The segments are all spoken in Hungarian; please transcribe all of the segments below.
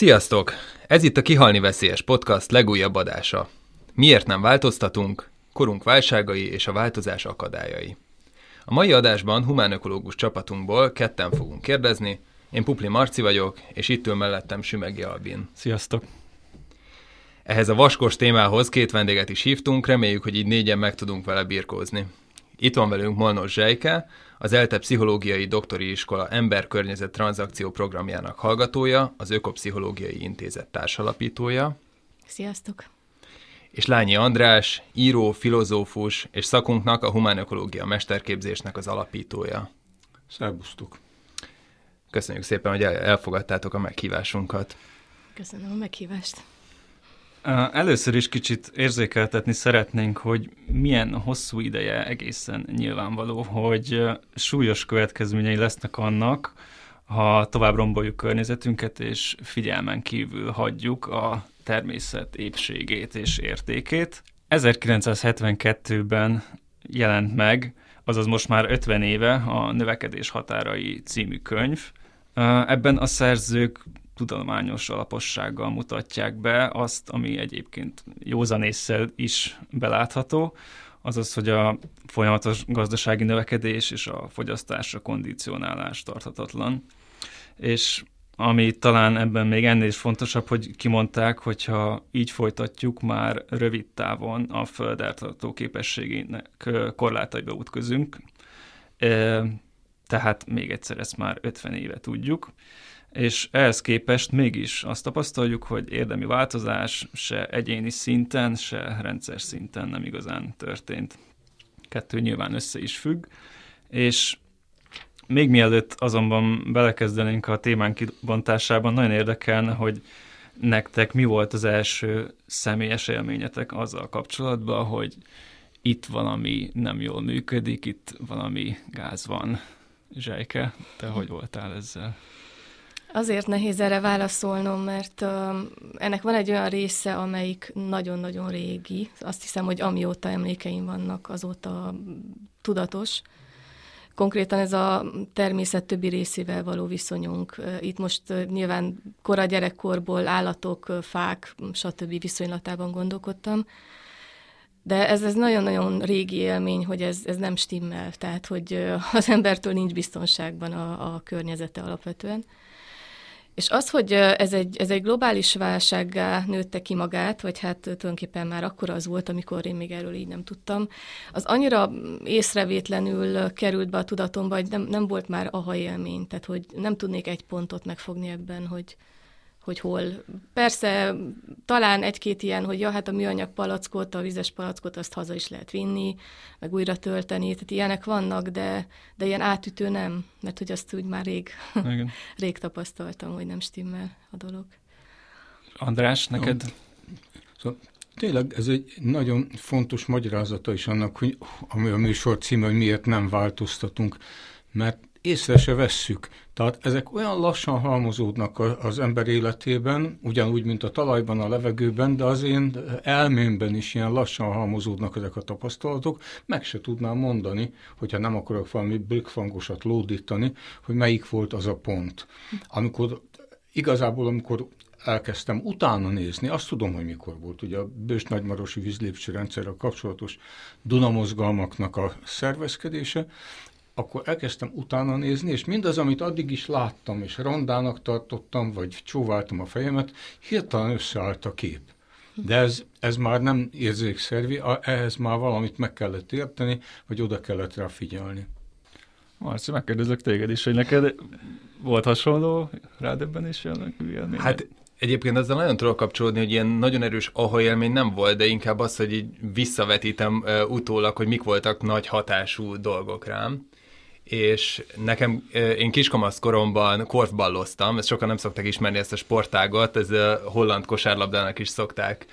Sziasztok! Ez itt a Kihalni veszélyes podcast legújabb adása. Miért nem változtatunk? Korunk válságai és a változás akadályai. A mai adásban humánökológus csapatunkból ketten fogunk kérdezni. Én Pupli Marci vagyok, és itt ül mellettem Sümegi Albin. Sziasztok! Ehhez a vaskos témához két vendéget is hívtunk, reméljük, hogy így négyen meg tudunk vele birkózni. Itt van velünk Molnos Zsejke, az ELTE Pszichológiai Doktori Iskola Ember-Környezet Tranzakció programjának hallgatója, az Ökopszichológiai Intézet társalapítója. Sziasztok! És Lányi András, író, filozófus és szakunknak a humánökológia mesterképzésnek az alapítója. Szerbusztok! Köszönjük szépen, hogy elfogadtátok a meghívásunkat. Köszönöm a meghívást. Először is kicsit érzékeltetni szeretnénk, hogy milyen hosszú ideje egészen nyilvánvaló, hogy súlyos következményei lesznek annak, ha tovább romboljuk környezetünket, és figyelmen kívül hagyjuk a természet épségét és értékét. 1972-ben jelent meg, azaz most már 50 éve a Növekedés határai című könyv. Ebben a szerzők tudományos alapossággal mutatják be azt, ami egyébként józanésszel is belátható, azaz, hogy a folyamatos gazdasági növekedés és a fogyasztásra kondicionálás tarthatatlan. És ami talán ebben még ennél is fontosabb, hogy kimondták, hogyha így folytatjuk, már rövid távon a föld eltartó képességének korlátaiba útközünk. Tehát még egyszer ezt már 50 éve tudjuk és ehhez képest mégis azt tapasztaljuk, hogy érdemi változás se egyéni szinten, se rendszer szinten nem igazán történt. Kettő nyilván össze is függ, és még mielőtt azonban belekezdenénk a témán kibontásában, nagyon érdekelne, hogy nektek mi volt az első személyes élményetek azzal kapcsolatban, hogy itt valami nem jól működik, itt valami gáz van. Zsejke, te hogy voltál ezzel? Azért nehéz erre válaszolnom, mert ennek van egy olyan része, amelyik nagyon-nagyon régi. Azt hiszem, hogy amióta emlékeim vannak, azóta tudatos. Konkrétan ez a természet többi részével való viszonyunk. Itt most nyilván kora gyerekkorból állatok, fák, stb. viszonylatában gondolkodtam. De ez, ez nagyon-nagyon régi élmény, hogy ez, ez nem stimmel, tehát hogy az embertől nincs biztonságban a, a környezete alapvetően. És az, hogy ez egy, ez egy globális válsággá nőtte ki magát, vagy hát tulajdonképpen már akkor az volt, amikor én még erről így nem tudtam, az annyira észrevétlenül került be a tudatomba, hogy nem, nem volt már aha élmény, tehát hogy nem tudnék egy pontot megfogni ebben, hogy, hogy hol. Persze talán egy-két ilyen, hogy ja, hát a műanyag palackot, a vizes palackot azt haza is lehet vinni, meg újra tölteni, tehát ilyenek vannak, de, de ilyen átütő nem, mert hogy azt úgy már rég, Igen. rég tapasztaltam, hogy nem stimmel a dolog. András, neked? Szóval tényleg ez egy nagyon fontos magyarázata is annak, hogy ami a műsor címe, hogy miért nem változtatunk, mert észre se vesszük. Tehát ezek olyan lassan halmozódnak az ember életében, ugyanúgy, mint a talajban, a levegőben, de az én elmémben is ilyen lassan halmozódnak ezek a tapasztalatok. Meg se tudnám mondani, hogyha nem akarok valami blikfangosat lódítani, hogy melyik volt az a pont. Amikor igazából, amikor elkezdtem utána nézni, azt tudom, hogy mikor volt. Ugye a Bős Nagymarosi vízlépcsőrendszerrel kapcsolatos Dunamozgalmaknak a szervezkedése, akkor elkezdtem utána nézni, és mindaz, amit addig is láttam, és rondának tartottam, vagy csóváltam a fejemet, hirtelen összeállt a kép. De ez, ez már nem érzékszervi, ehhez már valamit meg kellett érteni, vagy oda kellett rá figyelni. Marci, megkérdezlek téged is, hogy neked volt hasonló rádöbbenés élmény? Hát Egyébként ezzel nagyon tudok kapcsolódni, hogy ilyen nagyon erős aha élmény nem volt, de inkább az, hogy így visszavetítem uh, utólag, hogy mik voltak nagy hatású dolgok rám és nekem, én kiskamasz koromban korfballoztam, ezt sokan nem szoktak ismerni ezt a sportágot, ez a holland kosárlabdának is szokták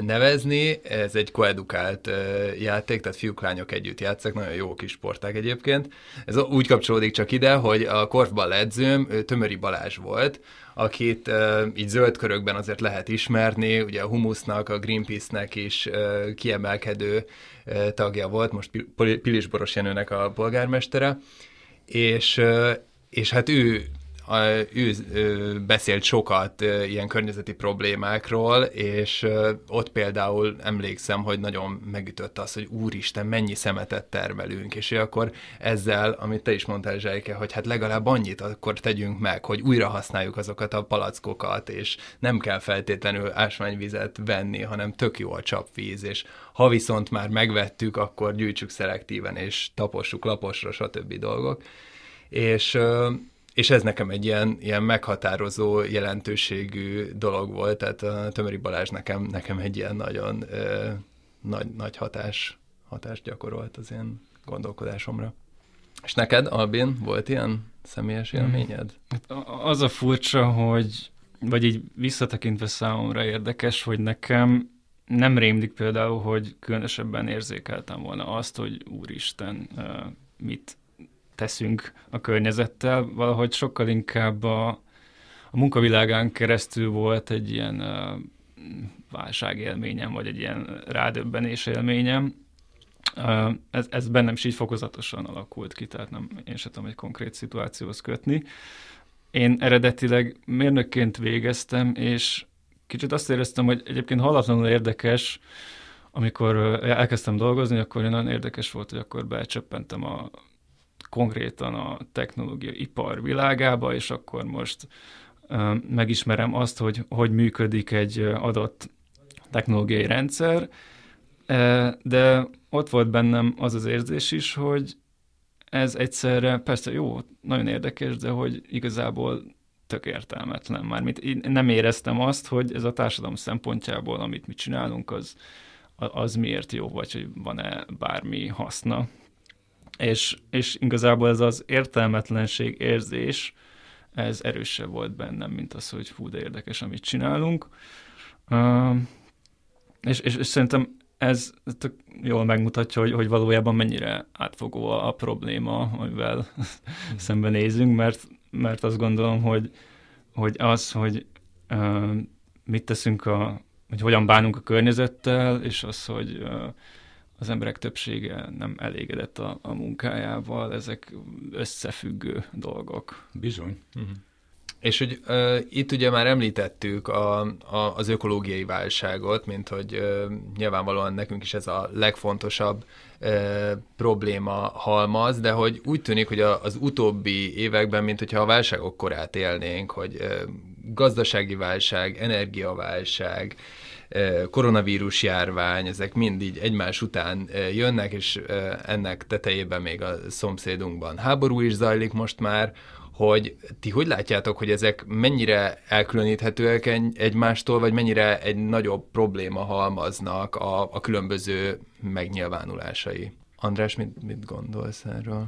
nevezni, ez egy koedukált játék, tehát fiúk, lányok együtt játszak, nagyon jó kis sporták egyébként. Ez úgy kapcsolódik csak ide, hogy a korfball edzőm Tömöri Balázs volt, akit így zöld körökben azért lehet ismerni, ugye a Humusnak, a Greenpeace-nek is kiemelkedő tagja volt, most Pilis Jenőnek a polgármestere, és, és hát ő ő, beszélt sokat ilyen környezeti problémákról, és ott például emlékszem, hogy nagyon megütött az, hogy úristen, mennyi szemetet termelünk, és akkor ezzel, amit te is mondtál, Zsejke, hogy hát legalább annyit akkor tegyünk meg, hogy újra használjuk azokat a palackokat, és nem kell feltétlenül ásványvizet venni, hanem tök jó a csapvíz, és ha viszont már megvettük, akkor gyűjtsük szelektíven, és tapossuk laposra, stb. dolgok. És és ez nekem egy ilyen, ilyen meghatározó jelentőségű dolog volt, tehát a Tömöri Balázs nekem, nekem egy ilyen nagyon ö, nagy, nagy hatás, hatást gyakorolt az én gondolkodásomra. És neked, Albin, volt ilyen személyes hmm. élményed? Hát az a furcsa, hogy, vagy így visszatekintve számomra érdekes, hogy nekem nem rémlik például, hogy különösebben érzékeltem volna azt, hogy úristen, mit teszünk a környezettel, valahogy sokkal inkább a, a munkavilágán keresztül volt egy ilyen uh, válságélményem, vagy egy ilyen rádöbbenés élményem. Uh, ez, ez bennem is így fokozatosan alakult ki, tehát nem, én sem tudom egy konkrét szituációhoz kötni. Én eredetileg mérnökként végeztem, és kicsit azt éreztem, hogy egyébként hallatlanul érdekes, amikor elkezdtem dolgozni, akkor nagyon érdekes volt, hogy akkor becsöppentem a konkrétan a technológia ipar világába, és akkor most megismerem azt, hogy hogy működik egy adott technológiai rendszer, de ott volt bennem az az érzés is, hogy ez egyszerre, persze jó, nagyon érdekes, de hogy igazából tök értelmetlen. Mármint nem éreztem azt, hogy ez a társadalom szempontjából, amit mi csinálunk, az, az miért jó, vagy hogy van-e bármi haszna és, és igazából ez az értelmetlenség érzés, ez erősebb volt bennem, mint az, hogy fú, de érdekes, amit csinálunk. Uh, és, és, és szerintem ez tök jól megmutatja, hogy, hogy valójában mennyire átfogó a, a probléma, amivel szembenézünk, mert, mert azt gondolom, hogy, hogy az, hogy uh, mit teszünk a, hogy hogyan bánunk a környezettel, és az, hogy uh, az emberek többsége nem elégedett a, a munkájával, ezek összefüggő dolgok. Bizony. Uh-huh. És hogy uh, itt ugye már említettük a, a, az ökológiai válságot, mint hogy uh, nyilvánvalóan nekünk is ez a legfontosabb uh, probléma halmaz, de hogy úgy tűnik, hogy a, az utóbbi években, mint hogyha a válságok korát élnénk, hogy uh, gazdasági válság, energiaválság, koronavírus járvány, ezek mind így egymás után jönnek, és ennek tetejében még a szomszédunkban háború is zajlik most már, hogy ti hogy látjátok, hogy ezek mennyire elkülöníthetőek egymástól, vagy mennyire egy nagyobb probléma halmaznak a, a különböző megnyilvánulásai? András, mit, mit gondolsz erről?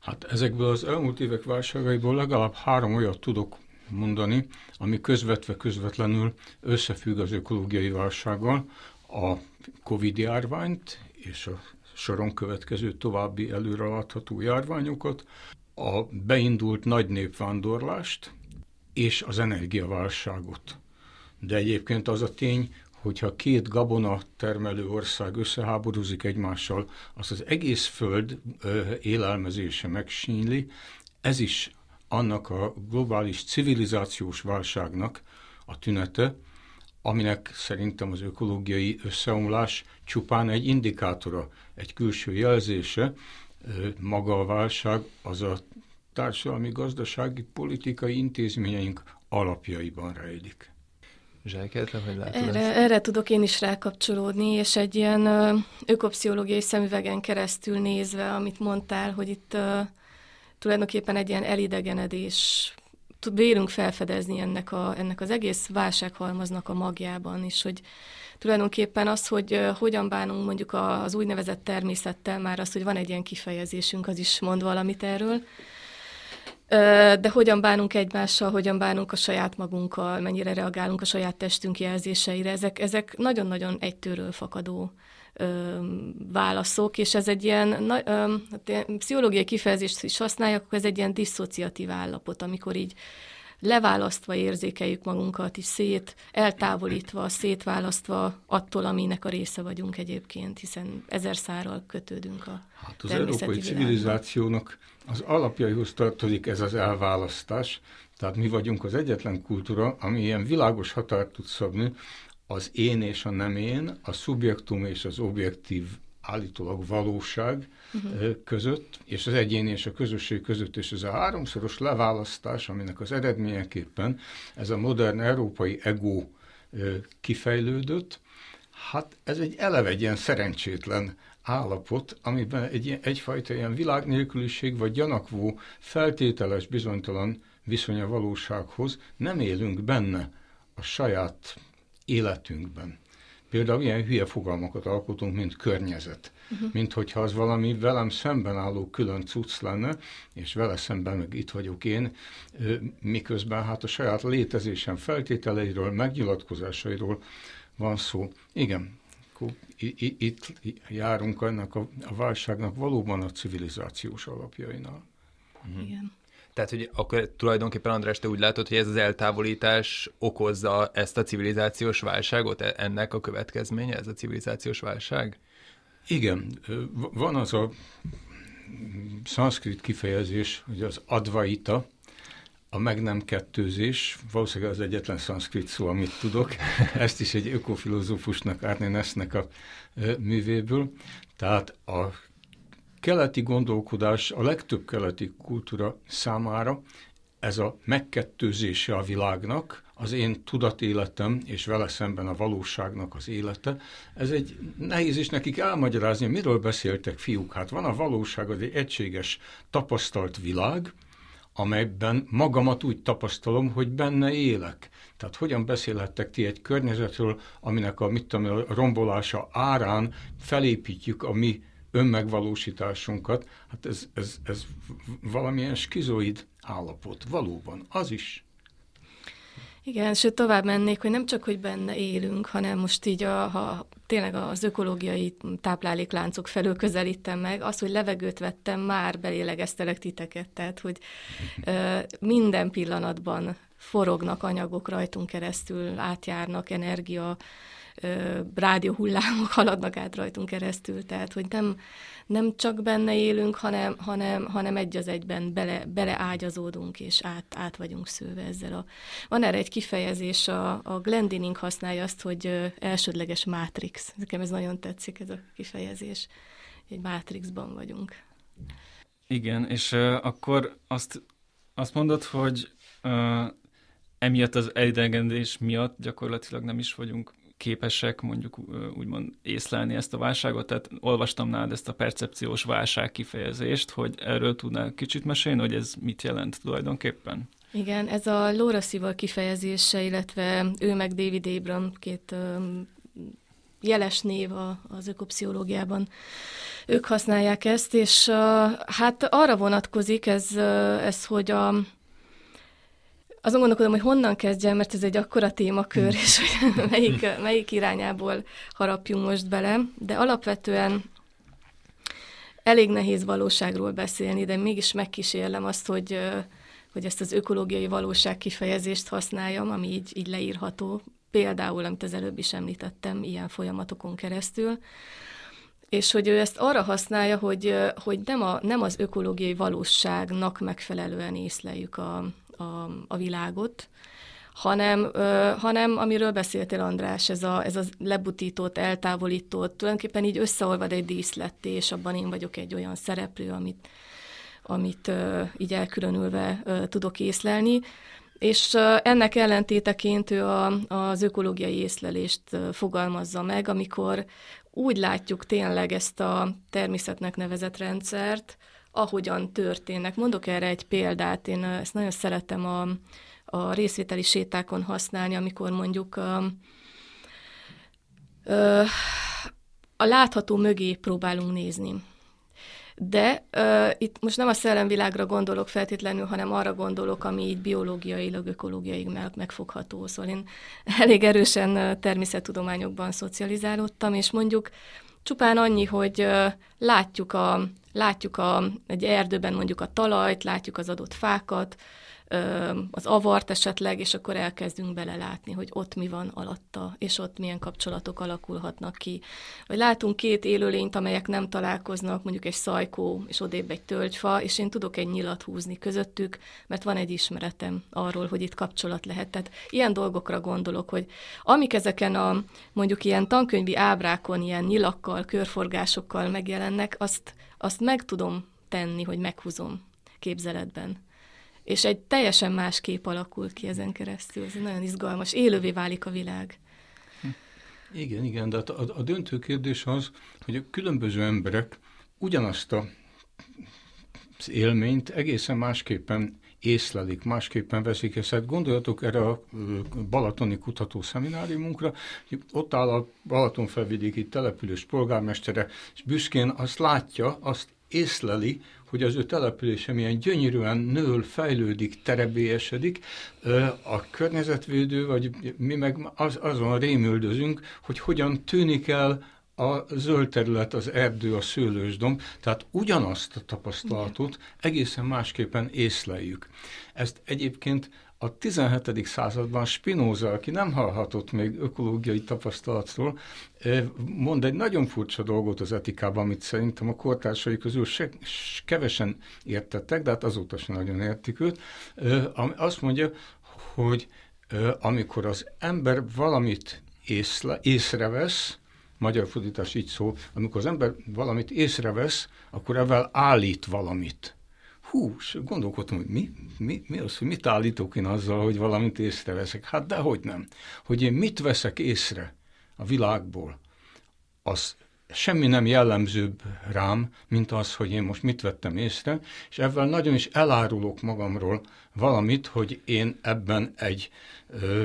Hát ezekből az elmúlt évek válságaiból legalább három olyat tudok mondani, ami közvetve közvetlenül összefügg az ökológiai válsággal, a Covid járványt és a soron következő további előrelátható járványokat, a beindult nagy népvándorlást és az energiaválságot. De egyébként az a tény, hogyha két gabona termelő ország összeháborúzik egymással, az az egész föld élelmezése megsínli, ez is annak a globális civilizációs válságnak a tünete, aminek szerintem az ökológiai összeomlás csupán egy indikátora, egy külső jelzése, maga a válság az a társadalmi, gazdasági, politikai intézményeink alapjaiban rejlik. Zsájkelt, hogy látod erre, erre tudok én is rákapcsolódni, és egy ilyen ökopszichológiai szemüvegen keresztül nézve, amit mondtál, hogy itt tulajdonképpen egy ilyen elidegenedés bérünk felfedezni ennek, a, ennek az egész válsághalmaznak a magjában is, hogy tulajdonképpen az, hogy hogyan bánunk mondjuk az úgynevezett természettel, már az, hogy van egy ilyen kifejezésünk, az is mond valamit erről, de hogyan bánunk egymással, hogyan bánunk a saját magunkkal, mennyire reagálunk a saját testünk jelzéseire, ezek, ezek nagyon-nagyon egytőről fakadó ö, válaszok, és ez egy ilyen, na, ö, hát pszichológiai kifejezést is használják, akkor ez egy ilyen diszociatív állapot, amikor így leválasztva érzékeljük magunkat is szét, eltávolítva, szétválasztva attól, aminek a része vagyunk egyébként, hiszen ezer szárral kötődünk a Hát az európai civilizációnak az alapjaihoz tartozik ez az elválasztás, tehát mi vagyunk az egyetlen kultúra, ami ilyen világos határt tud szabni az én és a nem én, a szubjektum és az objektív állítólag valóság uh-huh. között, és az egyén és a közösség között, és ez a háromszoros leválasztás, aminek az eredményeképpen ez a modern európai ego kifejlődött, hát ez egy eleve egy ilyen szerencsétlen állapot, amiben egy, egyfajta ilyen világnélküliség vagy gyanakvó, feltételes, bizonytalan viszony a valósághoz, nem élünk benne a saját életünkben. Például ilyen hülye fogalmakat alkotunk, mint környezet. Uh-huh. Mint hogyha az valami velem szemben álló külön cucc lenne, és vele szemben meg itt vagyok én, miközben hát a saját létezésem feltételeiről, megnyilatkozásairól van szó. Igen, itt járunk ennek a, a válságnak valóban a civilizációs alapjainál. Uh-huh. Igen. Tehát, hogy akkor tulajdonképpen András, te úgy látod, hogy ez az eltávolítás okozza ezt a civilizációs válságot, e- ennek a következménye, ez a civilizációs válság? Igen, van az a szanszkrit kifejezés, hogy az advaita, a meg nem kettőzés, valószínűleg az egyetlen szanszkrit szó, amit tudok, ezt is egy ökofilozófusnak, Árné Nesznek a művéből. Tehát a keleti gondolkodás a legtöbb keleti kultúra számára ez a megkettőzése a világnak, az én tudatéletem és vele szemben a valóságnak az élete, ez egy nehéz is nekik elmagyarázni, miről beszéltek fiúk. Hát van a valóság, az egy egységes, tapasztalt világ, amelyben magamat úgy tapasztalom, hogy benne élek. Tehát hogyan beszélhettek ti egy környezetről, aminek a, mit tudom, a rombolása árán felépítjük a mi önmegvalósításunkat, hát ez, ez, ez valamilyen skizoid állapot. Valóban, az is. Igen, sőt tovább mennék, hogy nem csak, hogy benne élünk, hanem most így, a, ha tényleg az ökológiai táplálékláncok felől közelítem meg, az, hogy levegőt vettem, már belélegeztelek titeket, tehát, hogy ö, minden pillanatban forognak anyagok rajtunk keresztül, átjárnak energia, rádióhullámok haladnak át rajtunk keresztül, tehát hogy nem, nem csak benne élünk, hanem, hanem, hanem egy az egyben bele, beleágyazódunk, és át, át vagyunk szőve ezzel. A, van erre egy kifejezés, a, a Glendinning használja azt, hogy elsődleges mátrix. Nekem ez nagyon tetszik, ez a kifejezés. Egy mátrixban vagyunk. Igen, és uh, akkor azt, azt mondod, hogy uh, emiatt az elidegendés miatt gyakorlatilag nem is vagyunk képesek mondjuk úgymond észlelni ezt a válságot, tehát olvastam nálad ezt a percepciós válság kifejezést, hogy erről tudnál kicsit mesélni, hogy ez mit jelent tulajdonképpen? Igen, ez a Laura Sival kifejezése, illetve ő meg David Abram, két jeles név az ökopszichológiában. Ők használják ezt, és hát arra vonatkozik ez, ez hogy a, azon gondolkodom, hogy honnan kezdjem, mert ez egy akkora témakör, hmm. és hogy melyik, melyik irányából harapjunk most bele, de alapvetően elég nehéz valóságról beszélni, de mégis megkísérlem azt, hogy, hogy ezt az ökológiai valóság kifejezést használjam, ami így, így leírható, például, amit az előbb is említettem, ilyen folyamatokon keresztül, és hogy ő ezt arra használja, hogy, hogy nem, a, nem az ökológiai valóságnak megfelelően észleljük a, a, a világot, hanem, ö, hanem amiről beszéltél András, ez a, ez a lebutított, eltávolított, tulajdonképpen így összeolvad egy díszletté, és abban én vagyok egy olyan szereplő, amit, amit ö, így elkülönülve ö, tudok észlelni. És ennek ellentéteként ő a, az ökológiai észlelést fogalmazza meg, amikor úgy látjuk tényleg ezt a természetnek nevezett rendszert, ahogyan történnek. Mondok erre egy példát, én ezt nagyon szeretem a, a részvételi sétákon használni, amikor mondjuk a, a látható mögé próbálunk nézni. De uh, itt most nem a szellemvilágra gondolok feltétlenül, hanem arra gondolok, ami így biológiailag, ökológiailag meg, megfogható. Szóval én elég erősen természettudományokban szocializálódtam, és mondjuk csupán annyi, hogy uh, látjuk, a, látjuk a, egy erdőben mondjuk a talajt, látjuk az adott fákat, az avart esetleg, és akkor elkezdünk belelátni, hogy ott mi van alatta, és ott milyen kapcsolatok alakulhatnak ki. Vagy látunk két élőlényt, amelyek nem találkoznak, mondjuk egy szajkó, és odébb egy tölgyfa, és én tudok egy nyilat húzni közöttük, mert van egy ismeretem arról, hogy itt kapcsolat lehet. Tehát ilyen dolgokra gondolok, hogy amik ezeken a mondjuk ilyen tankönyvi ábrákon, ilyen nyilakkal, körforgásokkal megjelennek, azt, azt meg tudom tenni, hogy meghúzom képzeletben és egy teljesen más kép alakul ki ezen keresztül. Ez nagyon izgalmas. Élővé válik a világ. Igen, igen, de a, a, a döntő kérdés az, hogy a különböző emberek ugyanazt a, az élményt egészen másképpen észlelik, másképpen veszik ezt. Hát gondoljatok erre a balatoni kutató szemináriumunkra, ott áll a Balatonfelvidéki település polgármestere, és büszkén azt látja, azt észleli, hogy az ő települése milyen gyönyörűen nől, fejlődik, terebélyesedik, a környezetvédő, vagy mi meg az, azon rémüldözünk, hogy hogyan tűnik el a zöld terület, az erdő, a szőlősdomb, tehát ugyanazt a tapasztalatot egészen másképpen észleljük. Ezt egyébként a 17. században Spinoza, aki nem hallhatott még ökológiai tapasztalatról, mond egy nagyon furcsa dolgot az etikában, amit szerintem a kortársai közül se, kevesen értettek, de hát azóta sem nagyon értik őt. Azt mondja, hogy amikor az ember valamit észle, észrevesz, magyar fordítás így szól, amikor az ember valamit észrevesz, akkor ebben állít valamit hú, gondolkodtam, hogy mi, mi, mi az, hogy mit állítok én azzal, hogy valamit észreveszek. Hát dehogy nem. Hogy én mit veszek észre a világból, az semmi nem jellemzőbb rám, mint az, hogy én most mit vettem észre, és ebben nagyon is elárulok magamról valamit, hogy én ebben egy ö,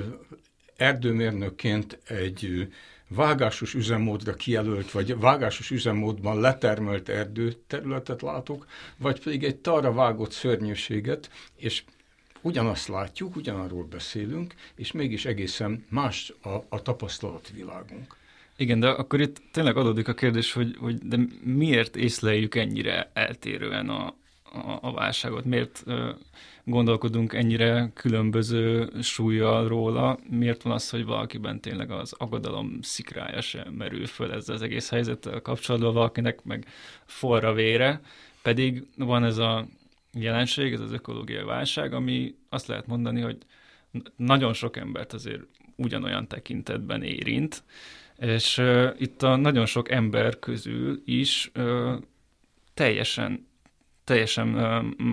erdőmérnökként egy vágásos üzemmódra kijelölt, vagy vágásos üzemmódban letermelt erdőterületet látok, vagy pedig egy tarra vágott szörnyűséget, és ugyanazt látjuk, ugyanarról beszélünk, és mégis egészen más a, a tapasztalatvilágunk. Igen, de akkor itt tényleg adódik a kérdés, hogy, hogy de miért észleljük ennyire eltérően a, a, a válságot? Miért gondolkodunk ennyire különböző súlyjal róla, miért van az, hogy valakiben tényleg az aggodalom szikrája sem merül föl ezzel az egész helyzettel kapcsolatban, valakinek meg forra vére, pedig van ez a jelenség, ez az ökológiai válság, ami azt lehet mondani, hogy nagyon sok embert azért ugyanolyan tekintetben érint, és uh, itt a nagyon sok ember közül is uh, teljesen teljesen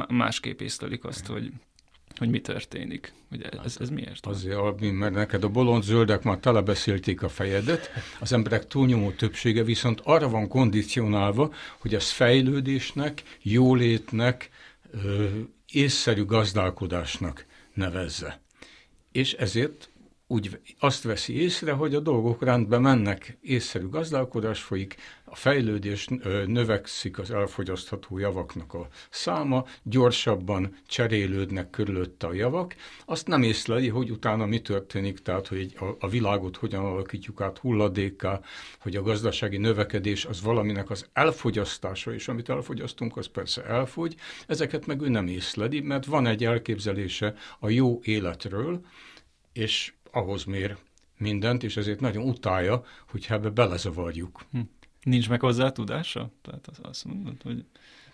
másképp észlelik azt, hogy, hogy mi történik. Ugye ez, ez miért? Azért, mert neked a bolond zöldek már telebeszélték a fejedet, az emberek túlnyomó többsége viszont arra van kondicionálva, hogy ez fejlődésnek, jólétnek, észszerű gazdálkodásnak nevezze. És ezért úgy azt veszi észre, hogy a dolgok rendben mennek, észszerű gazdálkodás folyik, a fejlődés növekszik az elfogyasztható javaknak a száma, gyorsabban cserélődnek körülötte a javak, azt nem észleli, hogy utána mi történik, tehát hogy a, világot hogyan alakítjuk át hulladékká, hogy a gazdasági növekedés az valaminek az elfogyasztása, és amit elfogyasztunk, az persze elfogy, ezeket meg ő nem észleli, mert van egy elképzelése a jó életről, és ahhoz mér mindent, és ezért nagyon utálja, hogy ebbe belezavarjuk. Hm. Nincs meg hozzá tudása? Tehát az azt mondod, hogy...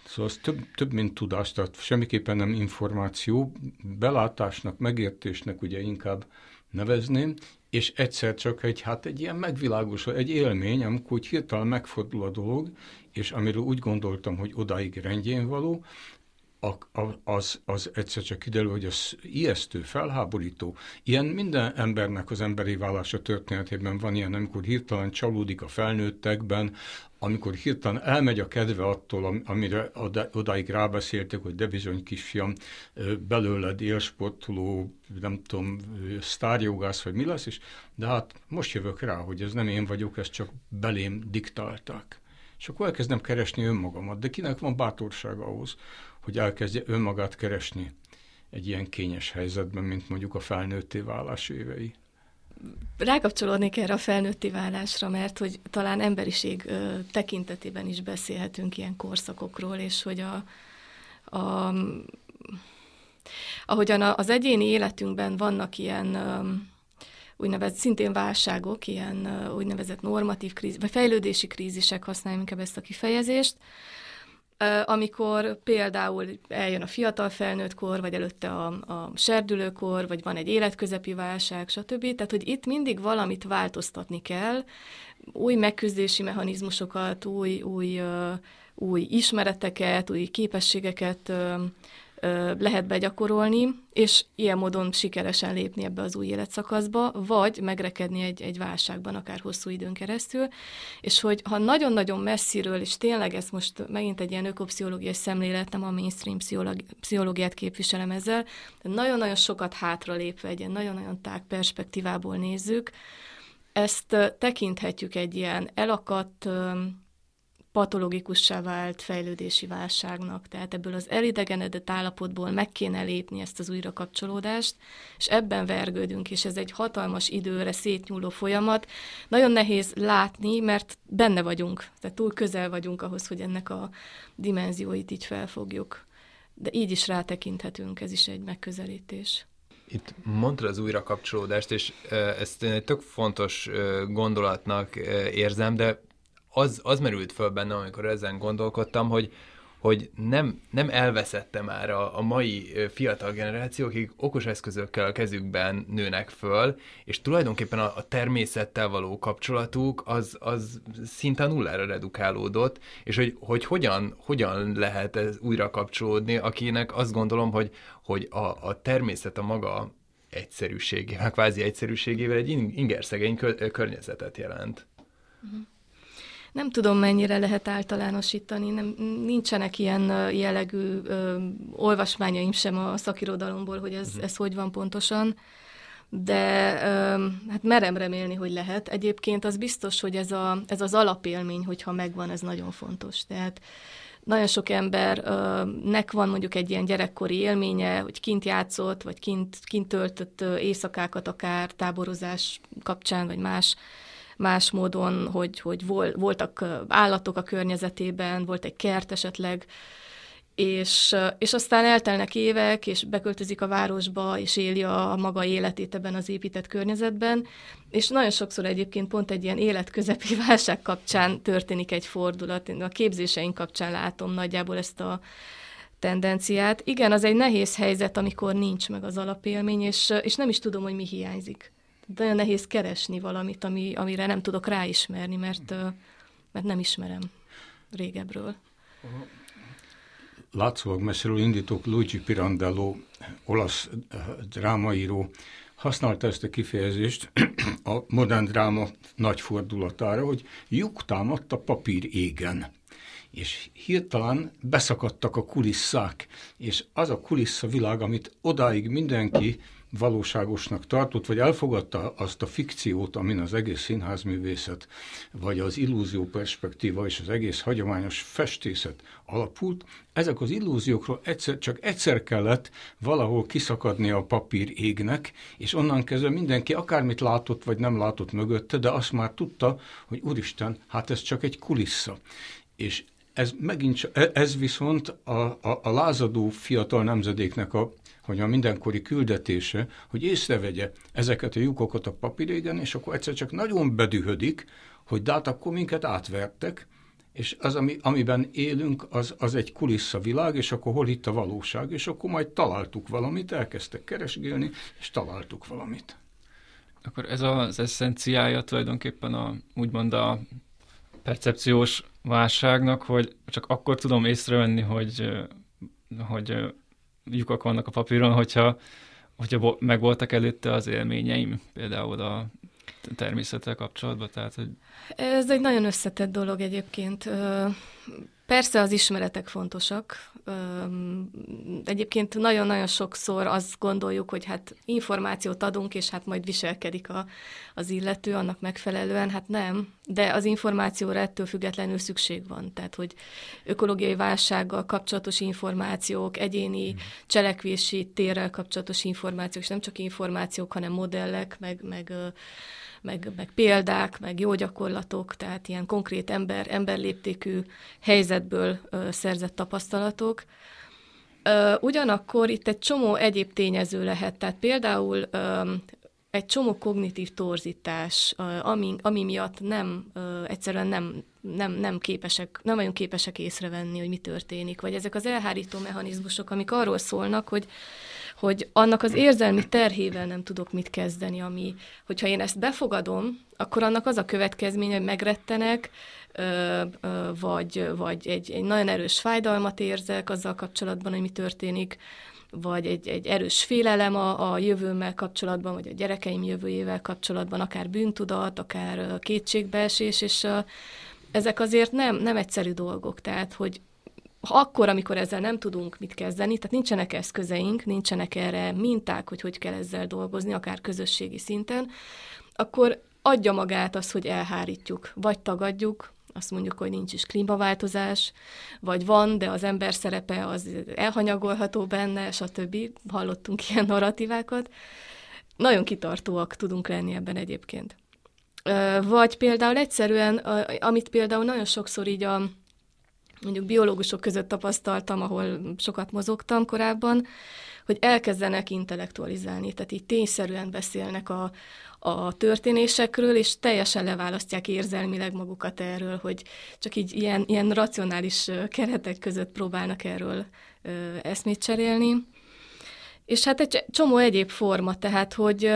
Szóval az több, több, mint tudás, tehát semmiképpen nem információ, belátásnak, megértésnek ugye inkább nevezném, és egyszer csak egy, hát egy ilyen megvilágos, egy élmény, amikor úgy hirtelen megfordul a dolog, és amiről úgy gondoltam, hogy odáig rendjén való, az, az egyszer csak kiderül, hogy az ijesztő, felháborító. Ilyen minden embernek az emberi vállása történetében van ilyen, amikor hirtelen csalódik a felnőttekben, amikor hirtelen elmegy a kedve attól, amire odáig rábeszéltek, hogy de bizony kisfiam, belőled élsportoló, nem tudom, sztárjogász, vagy mi lesz, és de hát most jövök rá, hogy ez nem én vagyok, ezt csak belém diktálták. És akkor elkezdem keresni önmagamat, de kinek van bátorság ahhoz, hogy elkezdje önmagát keresni egy ilyen kényes helyzetben, mint mondjuk a felnőtté válás évei. Rákapcsolódnék erre a felnőtti válásra, mert hogy talán emberiség ö, tekintetében is beszélhetünk ilyen korszakokról, és hogy a, a Ahogyan az egyéni életünkben vannak ilyen úgynevezett szintén válságok, ilyen úgynevezett normatív krízis, vagy fejlődési krízisek, használjunk inkább ezt a kifejezést, amikor például eljön a fiatal felnőtt kor, vagy előtte a, a serdülőkor, vagy van egy életközepi válság, stb. Tehát, hogy itt mindig valamit változtatni kell, új megküzdési mechanizmusokat, új, új, új ismereteket, új képességeket lehet begyakorolni, és ilyen módon sikeresen lépni ebbe az új életszakaszba, vagy megrekedni egy, egy válságban, akár hosszú időn keresztül, és hogy ha nagyon-nagyon messziről, és tényleg ez most megint egy ilyen ökopszichológiai szemlélet, nem a mainstream pszichológiát képviselem ezzel, de nagyon-nagyon sokat hátra lépve, egy ilyen nagyon-nagyon tág perspektívából nézzük, ezt tekinthetjük egy ilyen elakadt, patológikussá vált fejlődési válságnak. Tehát ebből az elidegenedett állapotból meg kéne lépni ezt az újrakapcsolódást, és ebben vergődünk, és ez egy hatalmas időre szétnyúló folyamat. Nagyon nehéz látni, mert benne vagyunk, tehát túl közel vagyunk ahhoz, hogy ennek a dimenzióit így felfogjuk. De így is rátekinthetünk, ez is egy megközelítés. Itt mondtad az újrakapcsolódást, és ezt egy tök fontos gondolatnak érzem, de az, az merült föl bennem, amikor ezen gondolkodtam, hogy, hogy nem, nem elveszette már a, a mai fiatal generáció, akik okos eszközökkel a kezükben nőnek föl, és tulajdonképpen a, a természettel való kapcsolatuk az, az szinte nullára redukálódott, és hogy, hogy hogyan, hogyan lehet ez újra kapcsolódni, akinek azt gondolom, hogy, hogy a, a természet a maga egyszerűségével, kvázi egyszerűségével egy ingerszegény környezetet jelent. Uh-huh. Nem tudom, mennyire lehet általánosítani, nem, nincsenek ilyen jellegű ö, olvasmányaim sem a szakirodalomból, hogy ez, uh-huh. ez hogy van pontosan, de ö, hát merem remélni, hogy lehet. Egyébként az biztos, hogy ez, a, ez az alapélmény, hogyha megvan, ez nagyon fontos. Tehát nagyon sok embernek van mondjuk egy ilyen gyerekkori élménye, hogy kint játszott, vagy kint, kint töltött éjszakákat akár táborozás kapcsán, vagy más más módon, hogy, hogy vol, voltak állatok a környezetében, volt egy kert esetleg, és, és aztán eltelnek évek, és beköltözik a városba, és éli a maga életét ebben az épített környezetben, és nagyon sokszor egyébként pont egy ilyen életközepi válság kapcsán történik egy fordulat. Én a képzéseink kapcsán látom nagyjából ezt a tendenciát. Igen, az egy nehéz helyzet, amikor nincs meg az alapélmény, és, és nem is tudom, hogy mi hiányzik nagyon nehéz keresni valamit, ami, amire nem tudok ráismerni, mert, mert nem ismerem régebről. Látszólag messziről indítók Luigi Pirandello, olasz drámaíró, használta ezt a kifejezést a modern dráma nagy fordulatára, hogy lyuk támadt a papír égen és hirtelen beszakadtak a kulisszák, és az a kuliszavilág, amit odáig mindenki valóságosnak tartott, vagy elfogadta azt a fikciót, amin az egész színházművészet, vagy az illúzió perspektíva és az egész hagyományos festészet alapult, ezek az illúziókról egyszer, csak egyszer kellett valahol kiszakadni a papír égnek, és onnan kezdve mindenki akármit látott, vagy nem látott mögötte, de azt már tudta, hogy úristen, hát ez csak egy kulissza. És ez megint, ez viszont a, a, a lázadó fiatal nemzedéknek a hogy a mindenkori küldetése, hogy észrevegye ezeket a lyukokat a papírégen, és akkor egyszer csak nagyon bedühödik, hogy de hát akkor minket átvertek, és az, ami, amiben élünk, az, az egy kulisszavilág, és akkor hol itt a valóság, és akkor majd találtuk valamit, elkezdtek keresgélni, és találtuk valamit. Akkor ez az eszenciája tulajdonképpen a, úgymond a percepciós válságnak, hogy csak akkor tudom észrevenni, hogy, hogy lyukak vannak a papíron, hogyha, hogyha megvoltak előtte az élményeim, például a természettel kapcsolatban. Tehát, hogy... Ez egy nagyon összetett dolog egyébként. Persze az ismeretek fontosak. Egyébként nagyon-nagyon sokszor azt gondoljuk, hogy hát információt adunk, és hát majd viselkedik a, az illető annak megfelelően. Hát nem, de az információra ettől függetlenül szükség van. Tehát, hogy ökológiai válsággal kapcsolatos információk, egyéni hmm. cselekvési térrel kapcsolatos információk, és nem csak információk, hanem modellek, meg, meg meg, meg példák, meg jó gyakorlatok, tehát ilyen konkrét ember, emberléptékű helyzetből ö, szerzett tapasztalatok. Ugyanakkor itt egy csomó egyéb tényező lehet, tehát például egy csomó kognitív torzítás, ami, ami miatt nem, egyszerűen nem, nem, nem képesek, nem vagyunk képesek észrevenni, hogy mi történik, vagy ezek az elhárító mechanizmusok, amik arról szólnak, hogy hogy annak az érzelmi terhével nem tudok mit kezdeni, ami, hogyha én ezt befogadom, akkor annak az a következménye, hogy megrettenek, vagy, vagy egy, egy nagyon erős fájdalmat érzek azzal kapcsolatban, hogy mi történik, vagy egy, egy erős félelem a, a jövőmmel kapcsolatban, vagy a gyerekeim jövőjével kapcsolatban, akár bűntudat, akár kétségbeesés, és ezek azért nem, nem egyszerű dolgok. Tehát, hogy akkor, amikor ezzel nem tudunk mit kezdeni, tehát nincsenek eszközeink, nincsenek erre minták, hogy hogy kell ezzel dolgozni, akár közösségi szinten, akkor adja magát az, hogy elhárítjuk, vagy tagadjuk, azt mondjuk, hogy nincs is klímaváltozás, vagy van, de az ember szerepe az elhanyagolható benne, stb. Hallottunk ilyen narratívákat. Nagyon kitartóak tudunk lenni ebben egyébként. Vagy például egyszerűen, amit például nagyon sokszor így a mondjuk biológusok között tapasztaltam, ahol sokat mozogtam korábban, hogy elkezdenek intellektualizálni, tehát így tényszerűen beszélnek a, a történésekről, és teljesen leválasztják érzelmileg magukat erről, hogy csak így ilyen, ilyen racionális keretek között próbálnak erről ö, eszmét cserélni. És hát egy csomó egyéb forma, tehát hogy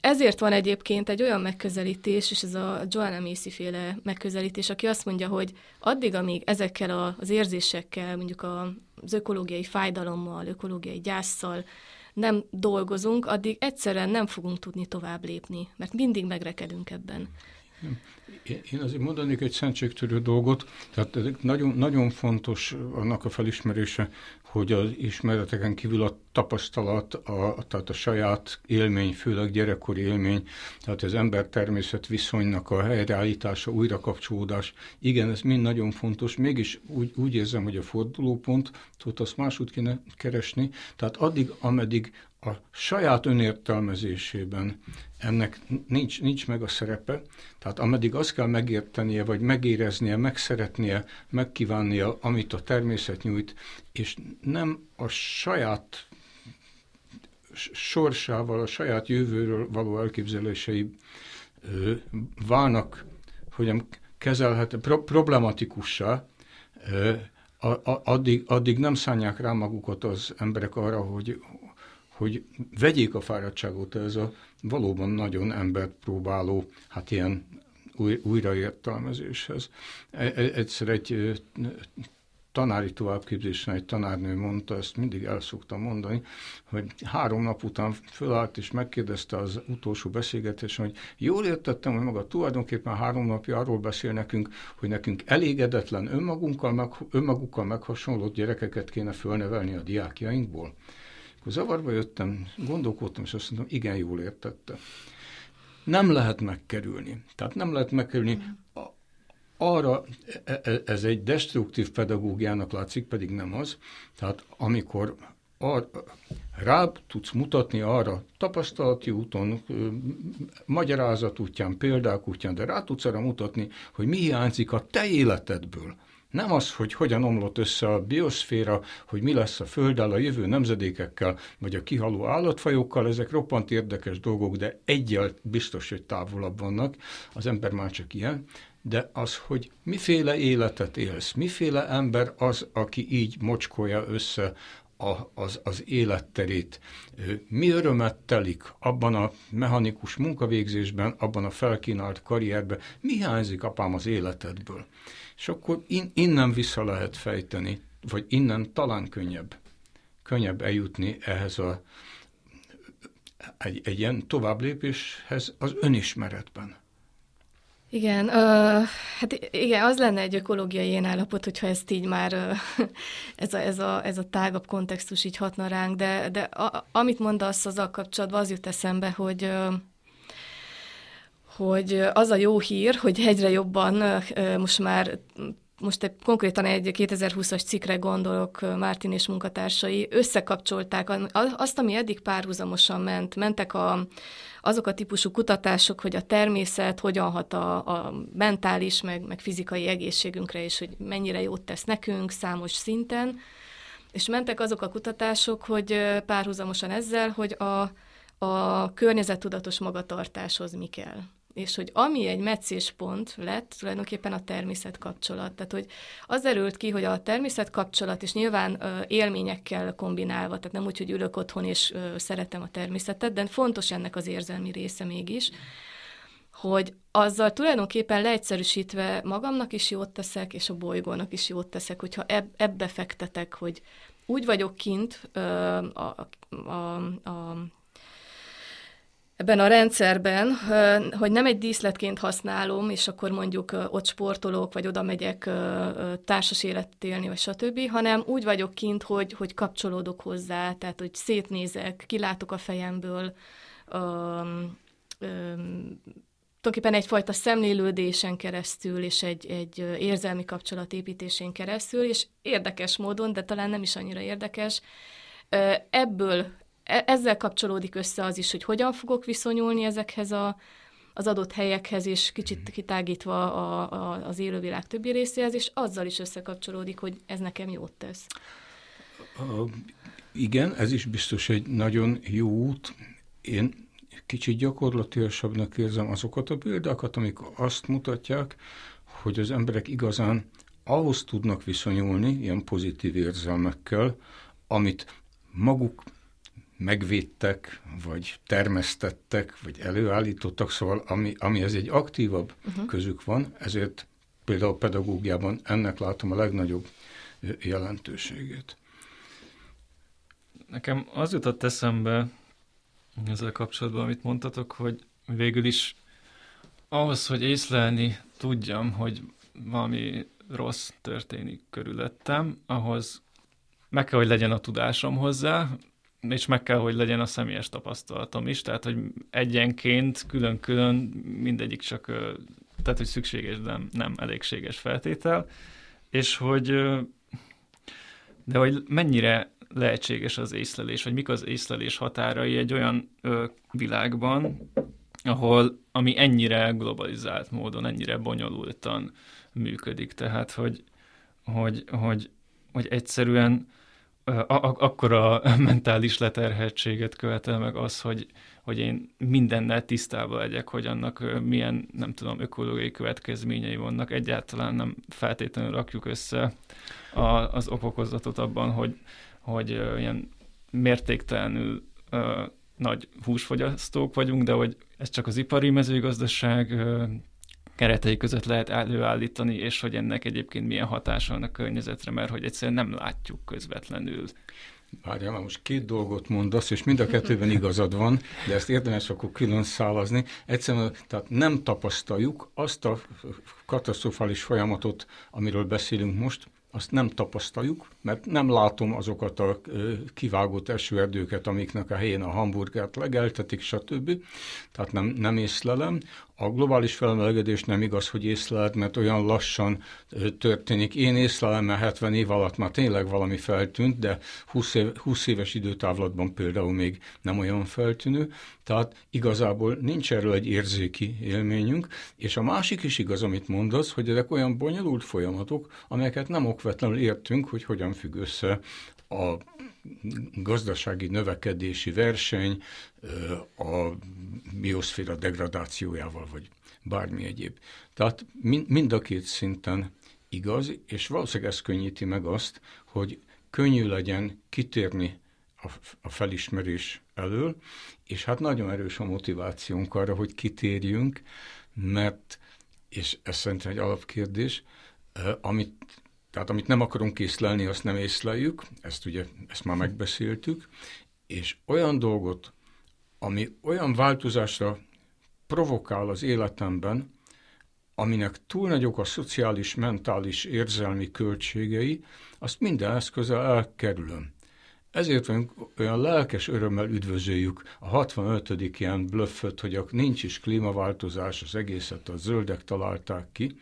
ezért van egyébként egy olyan megközelítés, és ez a Joanna Macy féle megközelítés, aki azt mondja, hogy addig, amíg ezekkel az érzésekkel, mondjuk az ökológiai fájdalommal, ökológiai gyászsal nem dolgozunk, addig egyszerűen nem fogunk tudni tovább lépni, mert mindig megrekedünk ebben. Én azért mondanék egy szentségtörő dolgot, tehát nagyon, nagyon fontos annak a felismerése, hogy az ismereteken kívül a tapasztalat, a, tehát a saját élmény, főleg gyerekkori élmény, tehát az ember-természet viszonynak a helyreállítása, újrakapcsolódás, igen, ez mind nagyon fontos, mégis úgy, úgy érzem, hogy a fordulópont, tudod, azt máshogy kéne keresni, tehát addig, ameddig a saját önértelmezésében ennek nincs, nincs meg a szerepe, tehát ameddig azt kell megértenie, vagy megéreznie, megszeretnie, megkívánnia, amit a természet nyújt, és nem a saját sorsával, a saját jövőről való elképzelései ö, válnak, hogyan kezelhető, pro, problematikussá, ö, a, a, addig, addig nem szánják rá magukat az emberek arra, hogy, hogy vegyék a fáradtságot ez a valóban nagyon embert próbáló, hát ilyen új, újraértelmezéshez. E, e, egyszer egy tanári továbbképzésen egy tanárnő mondta, ezt mindig el szoktam mondani, hogy három nap után fölállt és megkérdezte az utolsó beszélgetésen, hogy jól értettem, hogy maga tulajdonképpen három napja arról beszél nekünk, hogy nekünk elégedetlen önmagunkkal, meg, önmagukkal meghasonlott gyerekeket kéne fölnevelni a diákjainkból. Akkor zavarba jöttem, gondolkodtam, és azt mondtam, igen, jól értette. Nem lehet megkerülni. Tehát nem lehet megkerülni. Arra, e, e, ez egy destruktív pedagógiának látszik, pedig nem az. Tehát amikor ar, rá tudsz mutatni arra tapasztalati úton, magyarázat útján, példák útján, de rá tudsz arra mutatni, hogy mi hiányzik a te életedből. Nem az, hogy hogyan omlott össze a bioszféra, hogy mi lesz a Földdel, a jövő nemzedékekkel, vagy a kihaló állatfajokkal, ezek roppant érdekes dolgok, de egyel biztos, hogy távolabb vannak, az ember már csak ilyen, de az, hogy miféle életet élsz, miféle ember az, aki így mocskolja össze a, az, az életterét. Mi örömet telik abban a mechanikus munkavégzésben, abban a felkínált karrierben, mi hiányzik apám az életedből? És akkor in, innen vissza lehet fejteni, vagy innen talán könnyebb, könnyebb eljutni ehhez a egy, egy ilyen továbblépéshez az önismeretben. Igen, uh, hát igen, az lenne egy ökológiai ilyen állapot, hogyha ezt így már uh, ez, a, ez, a, ez a tágabb kontextus így hatna ránk, de, de a, amit mondasz a kapcsolatban, az jut eszembe, hogy uh, hogy az a jó hír, hogy egyre jobban most már most egy, konkrétan egy 2020-as cikkre gondolok, Mártin és munkatársai összekapcsolták azt, ami eddig párhuzamosan ment. Mentek a, azok a típusú kutatások, hogy a természet hogyan hat a, a mentális, meg, meg fizikai egészségünkre, és hogy mennyire jót tesz nekünk számos szinten, És mentek azok a kutatások, hogy párhuzamosan ezzel, hogy a, a környezettudatos magatartáshoz mi kell és hogy ami egy meccéspont lett, tulajdonképpen a természet kapcsolat. Tehát, hogy az erőlt ki, hogy a természet kapcsolat, és nyilván ö, élményekkel kombinálva, tehát nem úgy, hogy ülök otthon és ö, szeretem a természetet, de fontos ennek az érzelmi része mégis, hogy azzal tulajdonképpen leegyszerűsítve magamnak is jót teszek, és a bolygónak is jót teszek, hogyha eb- ebbe fektetek, hogy úgy vagyok kint ö, a, a, a ebben a rendszerben, hogy nem egy díszletként használom, és akkor mondjuk ott sportolok, vagy oda megyek társas életet élni, vagy stb., hanem úgy vagyok kint, hogy, hogy kapcsolódok hozzá, tehát hogy szétnézek, kilátok a fejemből, um, um, tulajdonképpen egyfajta szemlélődésen keresztül, és egy, egy érzelmi kapcsolatépítésén keresztül, és érdekes módon, de talán nem is annyira érdekes, ebből ezzel kapcsolódik össze az is, hogy hogyan fogok viszonyulni ezekhez a, az adott helyekhez, és kicsit mhm. kitágítva a, a, az élővilág többi részéhez, és azzal is összekapcsolódik, hogy ez nekem jót tesz. A, igen, ez is biztos egy nagyon jó út. Én kicsit gyakorlatilasabbnak érzem azokat a példákat, amik azt mutatják, hogy az emberek igazán ahhoz tudnak viszonyulni, ilyen pozitív érzelmekkel, amit maguk megvédtek, vagy termesztettek, vagy előállítottak, szóval ami, ami ez egy aktívabb uh-huh. közük van, ezért például a pedagógiában ennek látom a legnagyobb jelentőségét. Nekem az jutott eszembe ezzel kapcsolatban, amit mondtatok, hogy végül is ahhoz, hogy észlelni tudjam, hogy valami rossz történik körülöttem, ahhoz meg kell, hogy legyen a tudásom hozzá, és meg kell, hogy legyen a személyes tapasztalatom is, tehát, hogy egyenként, külön-külön mindegyik csak, tehát, hogy szükséges, de nem elégséges feltétel, és hogy, de hogy mennyire lehetséges az észlelés, vagy mik az észlelés határai egy olyan világban, ahol, ami ennyire globalizált módon, ennyire bonyolultan működik. Tehát, hogy, hogy, hogy, hogy egyszerűen akkora mentális leterheltséget követel meg az, hogy, hogy én mindennel tisztában legyek, hogy annak milyen, nem tudom, ökológiai következményei vannak. Egyáltalán nem feltétlenül rakjuk össze a, az okokozatot abban, hogy, hogy ilyen mértéktelenül nagy húsfogyasztók vagyunk, de hogy ez csak az ipari mezőgazdaság keretei között lehet előállítani, és hogy ennek egyébként milyen hatása van a környezetre, mert hogy egyszerűen nem látjuk közvetlenül. Várjál, már most két dolgot mondasz, és mind a kettőben igazad van, de ezt érdemes akkor külön szálazni. Egyszerűen tehát nem tapasztaljuk azt a katasztrofális folyamatot, amiről beszélünk most, azt nem tapasztaljuk, mert nem látom azokat a kivágott esőerdőket, amiknek a helyén a hamburgert legeltetik, stb. Tehát nem, nem észlelem. A globális felmelegedés nem igaz, hogy észleled, mert olyan lassan történik. Én észlelem, mert 70 év alatt már tényleg valami feltűnt, de 20, év, 20 éves időtávlatban például még nem olyan feltűnő. Tehát igazából nincs erről egy érzéki élményünk. És a másik is igaz, amit mondasz, hogy ezek olyan bonyolult folyamatok, amelyeket nem okvetlenül értünk, hogy hogyan függ össze a gazdasági növekedési verseny a bioszféra degradációjával, vagy bármi egyéb. Tehát mind a két szinten igaz, és valószínűleg ez könnyíti meg azt, hogy könnyű legyen kitérni a felismerés elől, és hát nagyon erős a motivációnk arra, hogy kitérjünk, mert, és ez szerintem egy alapkérdés, amit tehát amit nem akarunk észlelni, azt nem észleljük, ezt ugye, ezt már megbeszéltük, és olyan dolgot, ami olyan változásra provokál az életemben, aminek túl nagyok a szociális, mentális, érzelmi költségei, azt minden eszközzel elkerülöm. Ezért olyan lelkes örömmel üdvözöljük a 65. ilyen blöfföt, hogy nincs is klímaváltozás, az egészet a zöldek találták ki,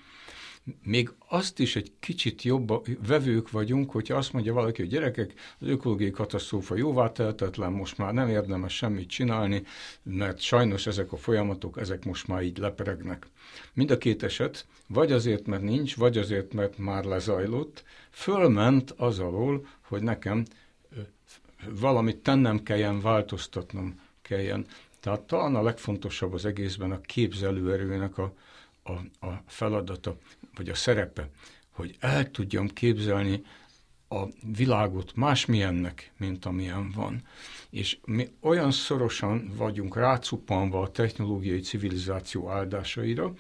még azt is egy kicsit jobb vevők vagyunk, hogyha azt mondja valaki, hogy gyerekek, az ökológiai katasztrófa jóvá tehetetlen, most már nem érdemes semmit csinálni, mert sajnos ezek a folyamatok, ezek most már így leperegnek. Mind a két eset, vagy azért, mert nincs, vagy azért, mert már lezajlott, fölment az alól, hogy nekem valamit tennem kelljen, változtatnom kelljen. Tehát talán a legfontosabb az egészben a képzelőerőnek a, a, a feladata, vagy a szerepe, hogy el tudjam képzelni a világot másmilyennek, mint amilyen van. És mi olyan szorosan vagyunk rácupanva a technológiai civilizáció áldásaira,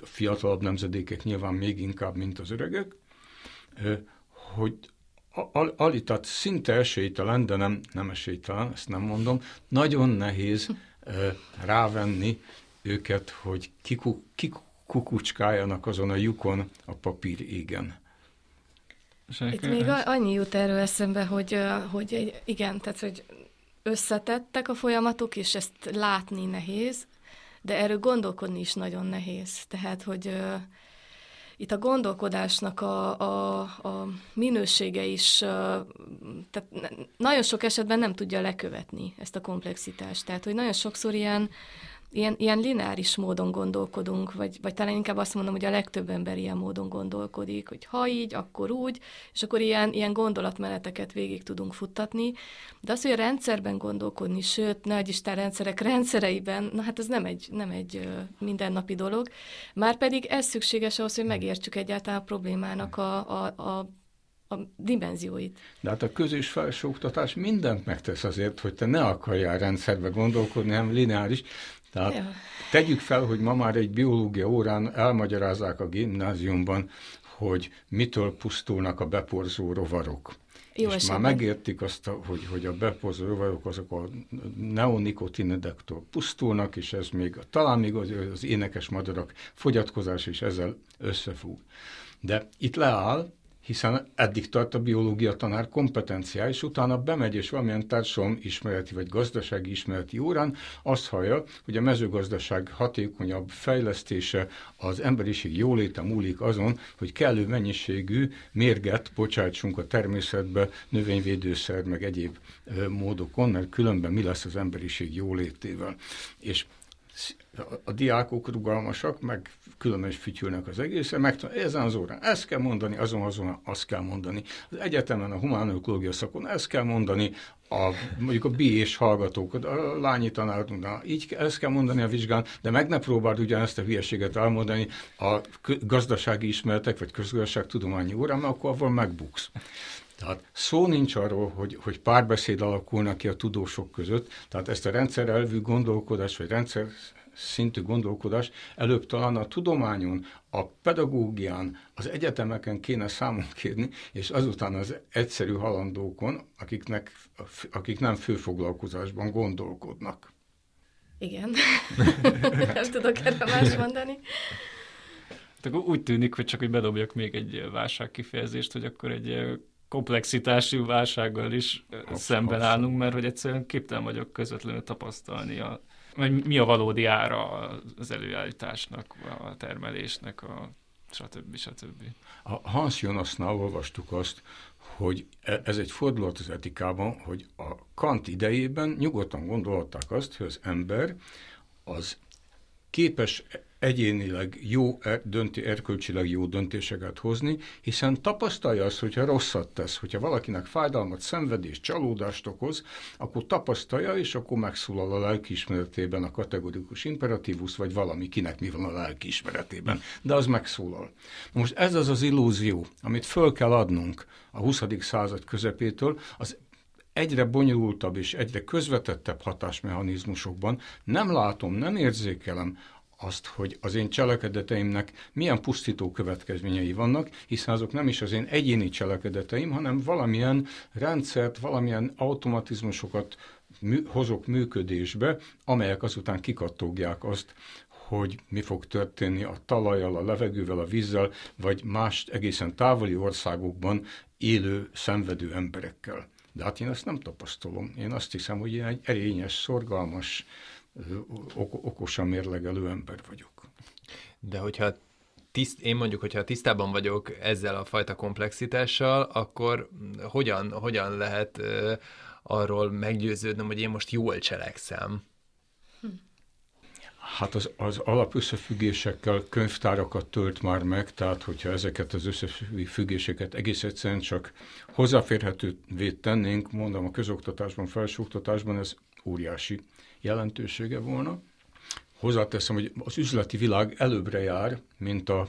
a fiatalabb nemzedékek nyilván még inkább, mint az öregek, hogy alitat szinte esélytelen, de nem, nem esélytelen, ezt nem mondom, nagyon nehéz rávenni őket, hogy kikuk, kikukucskáljanak azon a lyukon a papír égen. Itt még annyi jut erről eszembe, hogy, hogy igen, tehát hogy összetettek a folyamatok, és ezt látni nehéz, de erről gondolkodni is nagyon nehéz. Tehát, hogy itt a gondolkodásnak a, a, a minősége is, tehát nagyon sok esetben nem tudja lekövetni ezt a komplexitást. Tehát, hogy nagyon sokszor ilyen ilyen, ilyen lineáris módon gondolkodunk, vagy, vagy talán inkább azt mondom, hogy a legtöbb ember ilyen módon gondolkodik, hogy ha így, akkor úgy, és akkor ilyen, ilyen gondolatmeneteket végig tudunk futtatni, de az, hogy a rendszerben gondolkodni, sőt, ne Isten rendszerek rendszereiben, na hát ez nem egy, nem egy mindennapi dolog, már pedig ez szükséges ahhoz, hogy megértsük egyáltalán a problémának a, a, a a dimenzióit. De hát a közös felsőoktatás mindent megtesz azért, hogy te ne akarjál rendszerbe gondolkodni, hanem lineáris. Tehát ja. tegyük fel, hogy ma már egy biológia órán elmagyarázzák a gimnáziumban, hogy mitől pusztulnak a beporzó rovarok. Jó és esetben. már megértik azt, hogy, hogy a beporzó rovarok azok a neonikotinedektől pusztulnak, és ez még talán még az, az énekes madarak fogyatkozás is ezzel összefúg. De itt leáll, hiszen eddig tart a biológia tanár kompetenciá, és utána bemegy, és valamilyen társadalom ismereti vagy gazdasági ismereti órán azt hallja, hogy a mezőgazdaság hatékonyabb fejlesztése az emberiség jóléte múlik azon, hogy kellő mennyiségű mérget bocsátsunk a természetbe, növényvédőszer, meg egyéb módokon, mert különben mi lesz az emberiség jólétével. És a diákok rugalmasak, meg különben is fütyülnek az egészen, meg ezen az órán ezt kell mondani, azon azon azt kell mondani. Az egyetemen, a humánökológia szakon ezt kell mondani, a, mondjuk a és hallgatók, a lányi tanároknak, így ezt kell mondani a vizsgán, de meg ne próbáld ugyanezt a hülyeséget elmondani a gazdasági ismeretek, vagy közgazdaságtudományi órán, mert akkor avval megbuksz. Tehát szó nincs arról, hogy, hogy párbeszéd alakulnak ki a tudósok között, tehát ezt a rendszer elvű gondolkodás, vagy rendszer szintű gondolkodás előbb talán a tudományon, a pedagógián, az egyetemeken kéne számon kérni, és azután az egyszerű halandókon, akiknek, akik nem főfoglalkozásban gondolkodnak. Igen, nem tudok erre más mondani. Tehát úgy tűnik, hogy csak hogy bedobjak még egy válság kifejezést, hogy akkor egy komplexitású válsággal is abszolút, szemben állunk, mert hogy egyszerűen képtelen vagyok közvetlenül tapasztalni a vagy mi a valódi ára az előállításnak, a termelésnek, a stb. stb. A Hans Jonasnál olvastuk azt, hogy e, ez egy fordulat az etikában, hogy a Kant idejében nyugodtan gondolták azt, hogy az ember az képes egyénileg jó, er, dönti, erkölcsileg jó döntéseket hozni, hiszen tapasztalja azt, hogyha rosszat tesz, hogyha valakinek fájdalmat, szenvedést, csalódást okoz, akkor tapasztalja, és akkor megszólal a lelkiismeretében a kategorikus imperatívus, vagy valami, kinek mi van a lelkiismeretében. De az megszólal. Most ez az az illúzió, amit föl kell adnunk a 20. század közepétől, az egyre bonyolultabb és egyre közvetettebb hatásmechanizmusokban nem látom, nem érzékelem azt, hogy az én cselekedeteimnek milyen pusztító következményei vannak, hiszen azok nem is az én egyéni cselekedeteim, hanem valamilyen rendszert, valamilyen automatizmusokat mű, hozok működésbe, amelyek azután kikattogják azt, hogy mi fog történni a talajjal, a levegővel, a vízzel, vagy más egészen távoli országokban élő, szenvedő emberekkel. De hát én ezt nem tapasztalom. Én azt hiszem, hogy én egy erényes, szorgalmas, okosan mérlegelő ember vagyok. De hogyha tiszt, én mondjuk, hogyha tisztában vagyok ezzel a fajta komplexitással, akkor hogyan, hogyan lehet uh, arról meggyőződnöm, hogy én most jól cselekszem? Hát az, az alapösszefüggésekkel könyvtárakat tölt már meg, tehát hogyha ezeket az összefüggéseket egész egyszerűen csak hozzáférhetővé tennénk, mondom a közoktatásban, felsőoktatásban, ez óriási jelentősége volna. Hozzáteszem, hogy az üzleti világ előbbre jár, mint a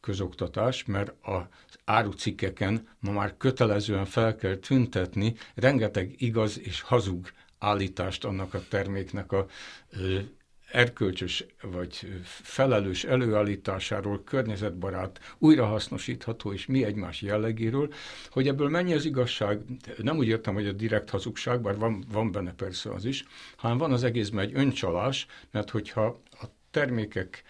közoktatás, mert az árucikkeken ma már kötelezően fel kell tüntetni rengeteg igaz és hazug állítást annak a terméknek a erkölcsös vagy felelős előállításáról, környezetbarát, újrahasznosítható és mi egymás jellegéről, hogy ebből mennyi az igazság, nem úgy értem, hogy a direkt hazugság, bár van, van benne persze az is, hanem van az egészben egy öncsalás, mert hogyha a termékek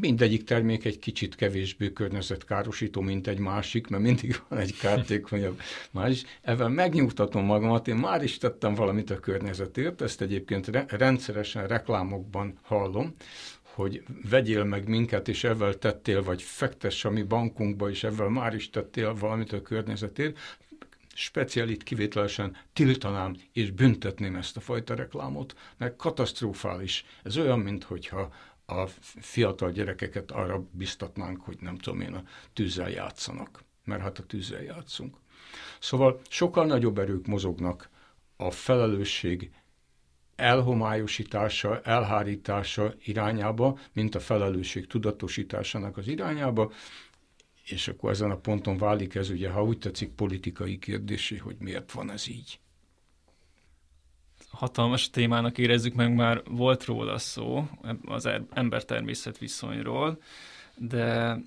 mindegyik termék egy kicsit kevésbé környezetkárosító, mint egy másik, mert mindig van egy kártékonyabb más. Ezzel megnyugtatom magamat, én már is tettem valamit a környezetért, ezt egyébként re- rendszeresen reklámokban hallom, hogy vegyél meg minket, és ezzel tettél, vagy fektess a mi bankunkba, és ezzel már is tettél valamit a környezetért, specialit kivételesen tiltanám és büntetném ezt a fajta reklámot, mert katasztrofális. Ez olyan, mintha a fiatal gyerekeket arra biztatnánk, hogy nem tudom én, a tűzzel játszanak, mert hát a tűzzel játszunk. Szóval sokkal nagyobb erők mozognak a felelősség elhomályosítása, elhárítása irányába, mint a felelősség tudatosításának az irányába, és akkor ezen a ponton válik ez ugye, ha úgy tetszik, politikai kérdésé, hogy miért van ez így hatalmas témának érezzük meg, már volt róla szó, az er-, ember-természet viszonyról, de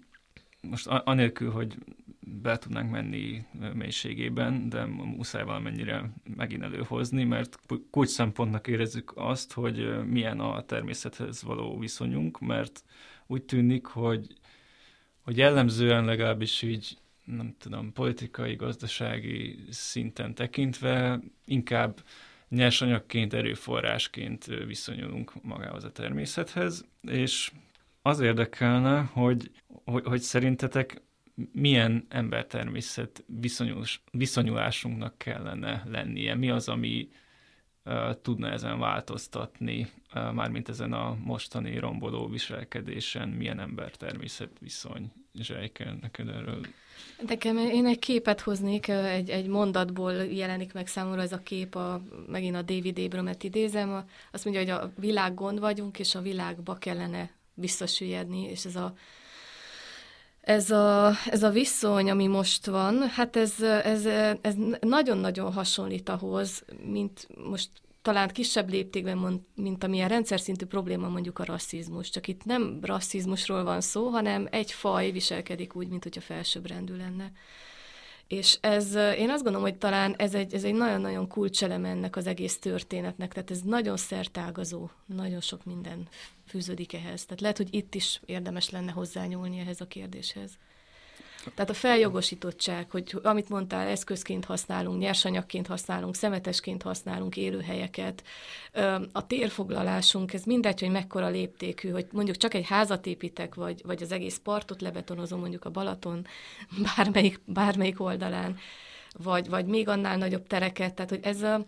most anélkül, hogy be tudnánk menni mélységében, de muszáj valamennyire megint előhozni, mert kulcs szempontnak érezzük azt, hogy milyen a természethez való viszonyunk, mert úgy tűnik, hogy, hogy jellemzően legalábbis így nem tudom, politikai, gazdasági szinten tekintve inkább nyersanyagként, erőforrásként viszonyulunk magához a természethez, és az érdekelne, hogy, hogy, hogy szerintetek milyen embertermészet viszonyulás, viszonyulásunknak kellene lennie? Mi az, ami uh, tudna ezen változtatni, uh, mármint ezen a mostani romboló viselkedésen, milyen embertermészet viszony? Zsejke, neked erről Nekem én egy képet hoznék, egy, egy mondatból jelenik meg számomra ez a kép, a, megint a David Abramet idézem, azt mondja, hogy a világ gond vagyunk, és a világba kellene visszasüllyedni, és ez a ez a, ez a viszony, ami most van, hát ez, ez, ez nagyon-nagyon hasonlít ahhoz, mint most talán kisebb léptékben, mint amilyen rendszer szintű probléma mondjuk a rasszizmus. Csak itt nem rasszizmusról van szó, hanem egy faj viselkedik úgy, mint hogyha felsőbbrendű lenne. És ez, én azt gondolom, hogy talán ez egy, ez egy nagyon-nagyon kulcselem ennek az egész történetnek, tehát ez nagyon szertágazó, nagyon sok minden fűződik ehhez. Tehát lehet, hogy itt is érdemes lenne hozzányúlni ehhez a kérdéshez. Tehát a feljogosítottság, hogy amit mondtál, eszközként használunk, nyersanyagként használunk, szemetesként használunk élőhelyeket, a térfoglalásunk, ez mindegy, hogy mekkora léptékű, hogy mondjuk csak egy házat építek, vagy, vagy az egész partot lebetonozom mondjuk a Balaton bármelyik, bármelyik oldalán, vagy, vagy még annál nagyobb tereket, tehát hogy ez a,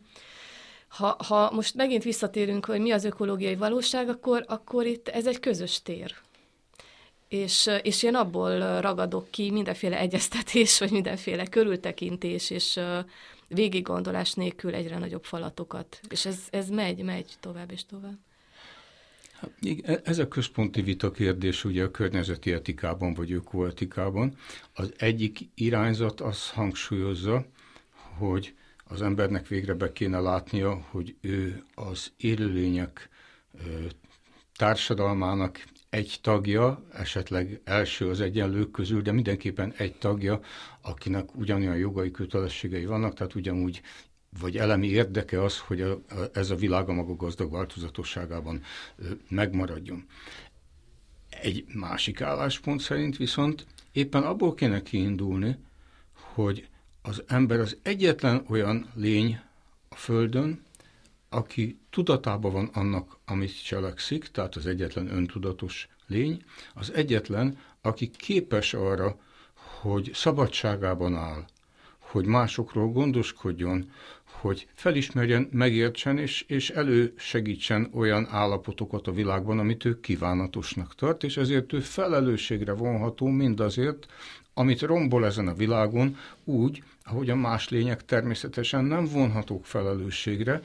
ha, ha most megint visszatérünk, hogy mi az ökológiai valóság, akkor, akkor itt ez egy közös tér és, és én abból ragadok ki mindenféle egyeztetés, vagy mindenféle körültekintés, és végiggondolás nélkül egyre nagyobb falatokat. És ez, ez megy, megy tovább és tovább. Hát, e, ez a központi vita kérdés ugye a környezeti etikában vagy ökoetikában. Az egyik irányzat azt hangsúlyozza, hogy az embernek végre be kéne látnia, hogy ő az élőlények társadalmának egy tagja, esetleg első az egyenlők közül, de mindenképpen egy tagja, akinek ugyanolyan jogai, kötelességei vannak, tehát ugyanúgy vagy elemi érdeke az, hogy a, a, ez a világ a maga gazdag változatosságában ö, megmaradjon. Egy másik álláspont szerint viszont éppen abból kéne kiindulni, hogy az ember az egyetlen olyan lény a Földön, aki tudatában van annak, amit cselekszik, tehát az egyetlen öntudatos lény az egyetlen, aki képes arra, hogy szabadságában áll, hogy másokról gondoskodjon, hogy felismerjen, megértsen és, és elősegítsen olyan állapotokat a világban, amit ő kívánatosnak tart, és ezért ő felelősségre vonható mindazért, amit rombol ezen a világon, úgy, ahogy a más lények természetesen nem vonhatók felelősségre,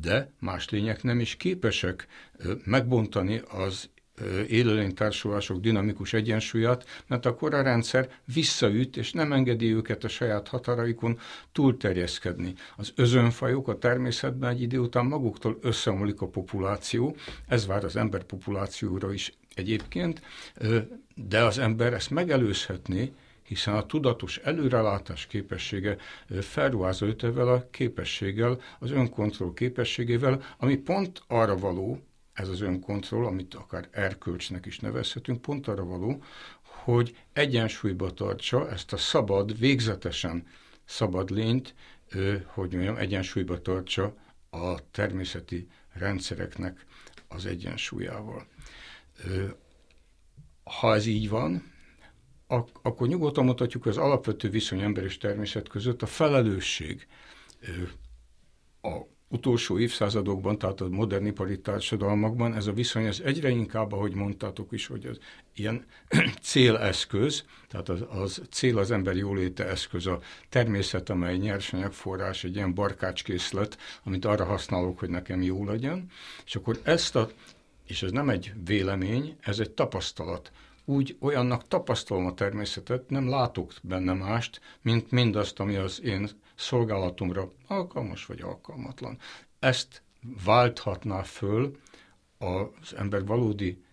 de más lények nem is képesek megbontani az élőlénytársulások dinamikus egyensúlyát, mert akkor a rendszer visszaüt, és nem engedi őket a saját határaikon túlterjeszkedni. Az özönfajok a természetben egy idő után maguktól összeomlik a populáció, ez vár az ember populációra is egyébként, de az ember ezt megelőzhetné, hiszen a tudatos előrelátás képessége felruházza őt ezzel a képességgel, az önkontroll képességével, ami pont arra való, ez az önkontroll, amit akár erkölcsnek is nevezhetünk, pont arra való, hogy egyensúlyba tartsa ezt a szabad, végzetesen szabad lényt, hogy mondjam, egyensúlyba tartsa a természeti rendszereknek az egyensúlyával. Ha ez így van, ak- akkor nyugodtan mutatjuk, az alapvető viszony ember és természet között a felelősség a utolsó évszázadokban, tehát a modern ipari társadalmakban ez a viszony ez egyre inkább, ahogy mondtátok is, hogy az ilyen céleszköz, tehát az, az cél az ember jóléte eszköz, a természet, amely nyersanyagforrás, egy ilyen barkácskészlet, amit arra használok, hogy nekem jó legyen, és akkor ezt a, és ez nem egy vélemény, ez egy tapasztalat, úgy olyannak tapasztalom a természetet, nem látok benne mást, mint mindazt, ami az én szolgálatomra alkalmas vagy alkalmatlan. Ezt válthatná föl az ember valódi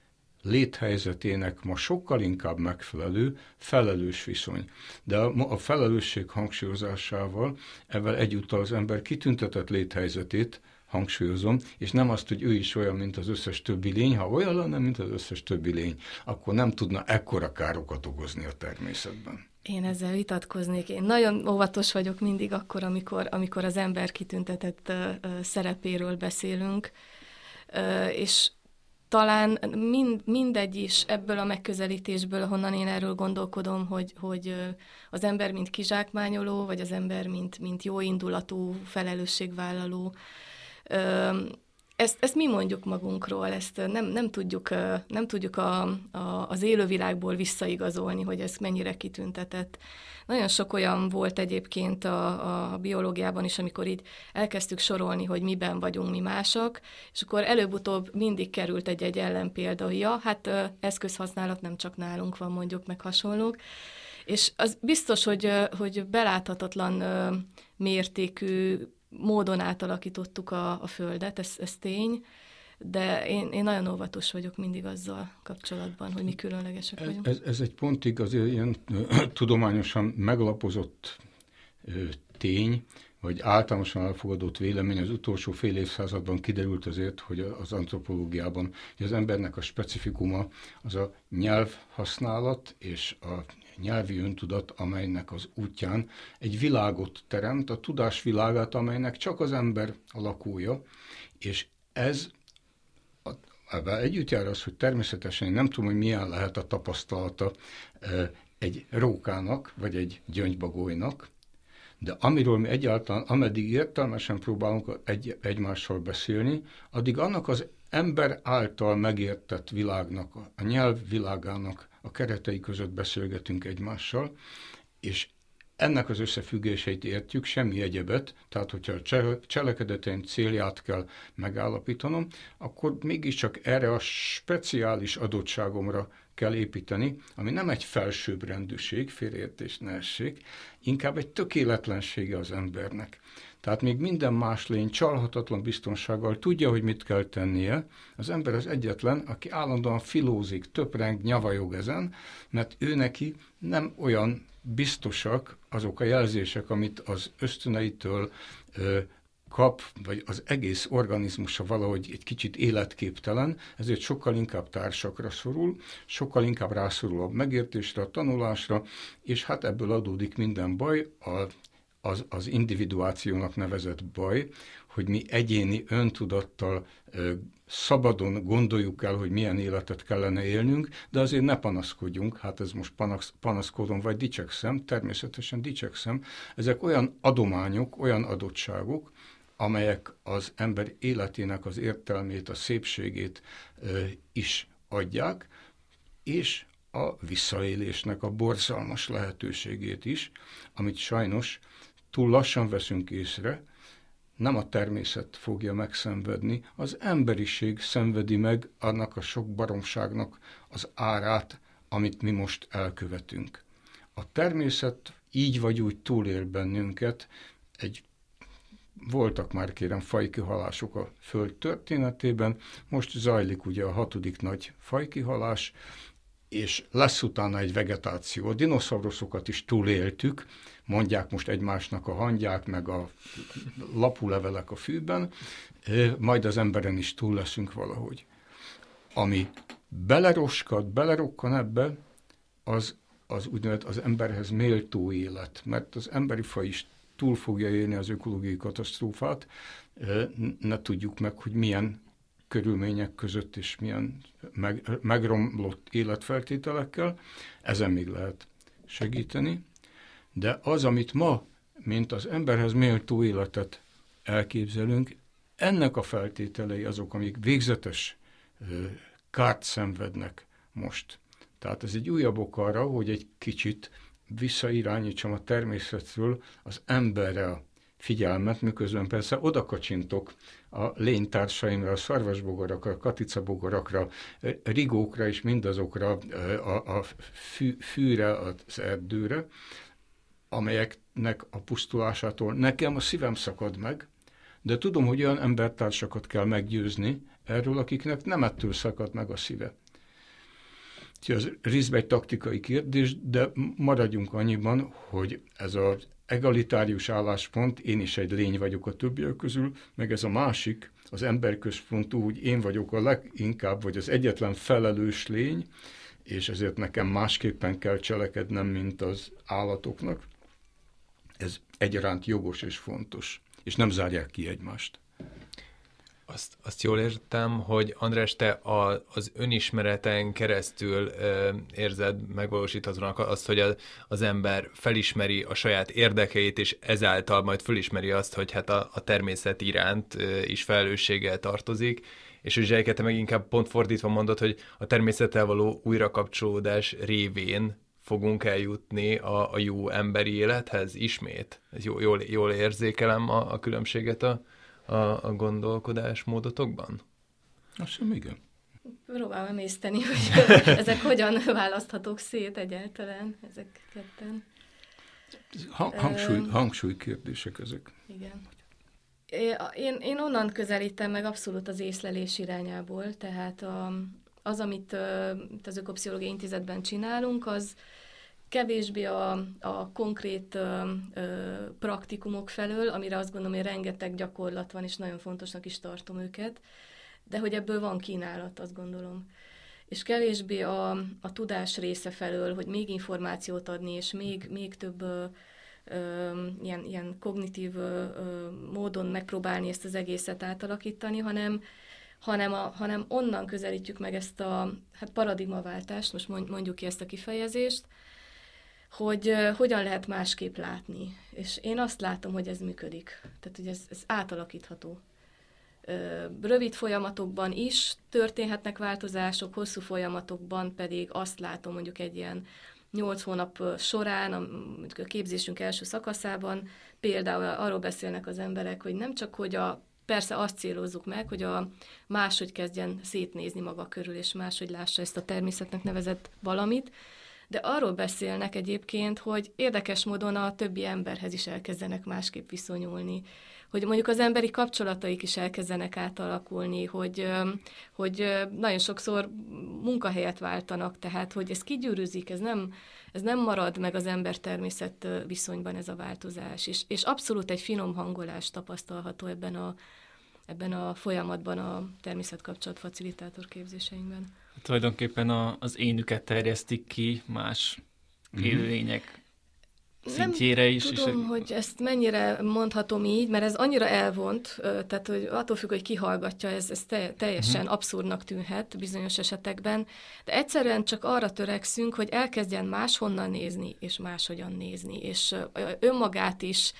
léthelyzetének ma sokkal inkább megfelelő, felelős viszony. De a, felelősség hangsúlyozásával ezzel egyúttal az ember kitüntetett léthelyzetét hangsúlyozom, és nem azt, hogy ő is olyan, mint az összes többi lény. Ha olyan lenne, mint az összes többi lény, akkor nem tudna ekkora károkat okozni a természetben. Én ezzel vitatkoznék. Én nagyon óvatos vagyok mindig akkor, amikor, amikor az ember kitüntetett uh, szerepéről beszélünk, uh, és talán mind, mindegy is ebből a megközelítésből, ahonnan én erről gondolkodom, hogy, hogy az ember mint kizsákmányoló, vagy az ember mint, mint jóindulatú, felelősségvállaló, ezt, ezt mi mondjuk magunkról, ezt nem, nem tudjuk, nem tudjuk a, a, az élővilágból visszaigazolni, hogy ez mennyire kitüntetett. Nagyon sok olyan volt egyébként a, a biológiában is, amikor így elkezdtük sorolni, hogy miben vagyunk mi másak, és akkor előbb-utóbb mindig került egy-egy ellenpélda, hogy ja, hát eszközhasználat nem csak nálunk van mondjuk, meg hasonlók. És az biztos, hogy, hogy beláthatatlan mértékű módon átalakítottuk a, a Földet, ez, ez tény, de én, én nagyon óvatos vagyok mindig azzal kapcsolatban, hogy mi különlegesek ez, vagyunk. Ez, ez egy pontig azért ilyen tudományosan meglapozott tény, vagy általánosan elfogadott vélemény az utolsó fél évszázadban kiderült azért, hogy az antropológiában hogy az embernek a specifikuma az a nyelvhasználat és a nyelvi öntudat, amelynek az útján egy világot teremt, a tudás világát, amelynek csak az ember a lakója, és ez ebben együtt jár az, hogy természetesen én nem tudom, hogy milyen lehet a tapasztalata egy rókának, vagy egy gyöngybagolynak, de amiről mi egyáltalán, ameddig értelmesen próbálunk egy, egymással beszélni, addig annak az ember által megértett világnak, a nyelv világának a keretei között beszélgetünk egymással, és ennek az összefüggéseit értjük, semmi egyebet, tehát hogyha a cselekedeteim célját kell megállapítanom, akkor mégiscsak erre a speciális adottságomra kell építeni, ami nem egy felsőbbrendűség, félreértés ne essék, inkább egy tökéletlensége az embernek. Tehát még minden más lény csalhatatlan biztonsággal tudja, hogy mit kell tennie. Az ember az egyetlen, aki állandóan filózik, töpreng, nyavajog ezen, mert ő neki nem olyan biztosak azok a jelzések, amit az ösztöneitől kap, vagy az egész organizmusa valahogy egy kicsit életképtelen, ezért sokkal inkább társakra szorul, sokkal inkább rászorul a megértésre, a tanulásra, és hát ebből adódik minden baj, a az, az individuációnak nevezett baj, hogy mi egyéni öntudattal szabadon gondoljuk el, hogy milyen életet kellene élnünk, de azért ne panaszkodjunk, hát ez most panasz, panaszkodom, vagy dicsekszem, természetesen dicsekszem. Ezek olyan adományok, olyan adottságok, amelyek az ember életének az értelmét, a szépségét is adják, és a visszaélésnek a borzalmas lehetőségét is, amit sajnos túl lassan veszünk észre, nem a természet fogja megszenvedni, az emberiség szenvedi meg annak a sok baromságnak az árát, amit mi most elkövetünk. A természet így vagy úgy túlél bennünket, egy voltak már kérem fajkihalások a Föld történetében, most zajlik ugye a hatodik nagy fajkihalás, és lesz utána egy vegetáció. A dinoszauruszokat is túléltük, mondják most egymásnak a hangyák, meg a lapulevelek a fűben, majd az emberen is túl leszünk valahogy. Ami beleroskad, belerokkan ebbe, az, az úgynevezett az emberhez méltó élet, mert az emberi faj is túl fogja élni az ökológiai katasztrófát, ne tudjuk meg, hogy milyen körülmények között és milyen meg, megromlott életfeltételekkel, ezen még lehet segíteni. De az, amit ma, mint az emberhez méltó életet elképzelünk, ennek a feltételei azok, amik végzetes kárt szenvednek most. Tehát ez egy újabb ok arra, hogy egy kicsit visszairányítsam a természetről az emberre a figyelmet, miközben persze odakacsintok a lénytársaimra, a szarvasbogarakra, a katicabogarakra, rigókra és mindazokra a, a fű, fűre, az erdőre, amelyeknek a pusztulásától nekem a szívem szakad meg, de tudom, hogy olyan embertársakat kell meggyőzni erről, akiknek nem ettől szakad meg a szíve. Az részben egy taktikai kérdés, de maradjunk annyiban, hogy ez az egalitárius álláspont, én is egy lény vagyok a többiek közül, meg ez a másik, az emberközpontú, úgy én vagyok a leginkább, vagy az egyetlen felelős lény, és ezért nekem másképpen kell cselekednem, mint az állatoknak. Ez egyaránt jogos és fontos, és nem zárják ki egymást. Azt, azt jól értem, hogy András, te a, az önismereten keresztül ö, érzed, megvalósíthatónak azt, hogy a, az ember felismeri a saját érdekeit, és ezáltal majd felismeri azt, hogy hát a, a természet iránt ö, is felelősséggel tartozik, és hogy Zsejke, te meg inkább pont fordítva mondod, hogy a természettel való újrakapcsolódás révén fogunk eljutni a, a jó emberi élethez ismét. Ez jó, jól, jól érzékelem a, a különbséget a, a, a gondolkodásmódotokban? Azt sem igen. Próbálom emészteni, hogy ezek hogyan választhatók szét egyáltalán, ezek ketten. Ha, hangsúly, hangsúly kérdések ezek. Igen. Én, én onnan közelítem meg abszolút az észlelés irányából, tehát a, az, amit az Ökopszichológiai Intézetben csinálunk, az, kevésbé a, a konkrét ö, ö, praktikumok felől, amire azt gondolom, hogy rengeteg gyakorlat van, és nagyon fontosnak is tartom őket, de hogy ebből van kínálat, azt gondolom. És kevésbé a, a tudás része felől, hogy még információt adni, és még, még több ö, ö, ilyen, ilyen kognitív ö, ö, módon megpróbálni ezt az egészet átalakítani, hanem, hanem, a, hanem onnan közelítjük meg ezt a hát paradigmaváltást, most mondjuk ki ezt a kifejezést, hogy hogyan lehet másképp látni. És én azt látom, hogy ez működik. Tehát, hogy ez, ez átalakítható. Rövid folyamatokban is történhetnek változások, hosszú folyamatokban pedig azt látom mondjuk egy ilyen nyolc hónap során, a, a képzésünk első szakaszában például arról beszélnek az emberek, hogy nem csak, hogy a Persze azt célozzuk meg, hogy a máshogy kezdjen szétnézni maga körül, és máshogy lássa ezt a természetnek nevezett valamit, de arról beszélnek egyébként, hogy érdekes módon a többi emberhez is elkezdenek másképp viszonyulni, hogy mondjuk az emberi kapcsolataik is elkezdenek átalakulni, hogy, hogy nagyon sokszor munkahelyet váltanak, tehát hogy ez kigyűrűzik, ez nem, ez nem marad meg az ember-természet viszonyban ez a változás, és, és abszolút egy finom hangolás tapasztalható ebben a, ebben a folyamatban a természetkapcsolat facilitátor képzéseinkben tulajdonképpen a, az énüket terjesztik ki más mm-hmm. élőlények szintjére is. Nem tudom, és... hogy ezt mennyire mondhatom így, mert ez annyira elvont, tehát hogy attól függ, hogy ki hallgatja, ez, ez teljesen uh-huh. abszurdnak tűnhet bizonyos esetekben, de egyszerűen csak arra törekszünk, hogy elkezdjen máshonnan nézni, és máshogyan nézni, és önmagát is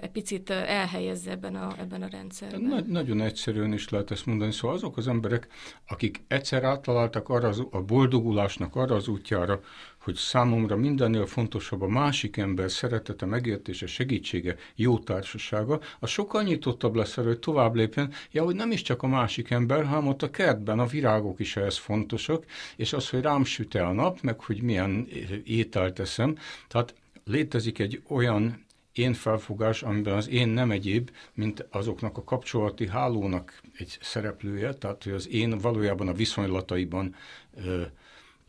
egy picit elhelyezze ebben a, ebben a rendszerben. Nagy, nagyon egyszerűen is lehet ezt mondani. Szóval azok az emberek, akik egyszer áttaláltak arra az, a boldogulásnak arra az útjára, hogy számomra mindennél fontosabb a másik ember szeretete, megértése, segítsége, jó társasága, az sokkal nyitottabb lesz arra, hogy tovább lépjen, ja, hogy nem is csak a másik ember, hanem ott a kertben a virágok is ehhez fontosak, és az, hogy rám süt-e a nap, meg hogy milyen ételt teszem. Tehát létezik egy olyan én felfogás, amiben az én nem egyéb, mint azoknak a kapcsolati hálónak egy szereplője, tehát hogy az én valójában a viszonylataiban ö,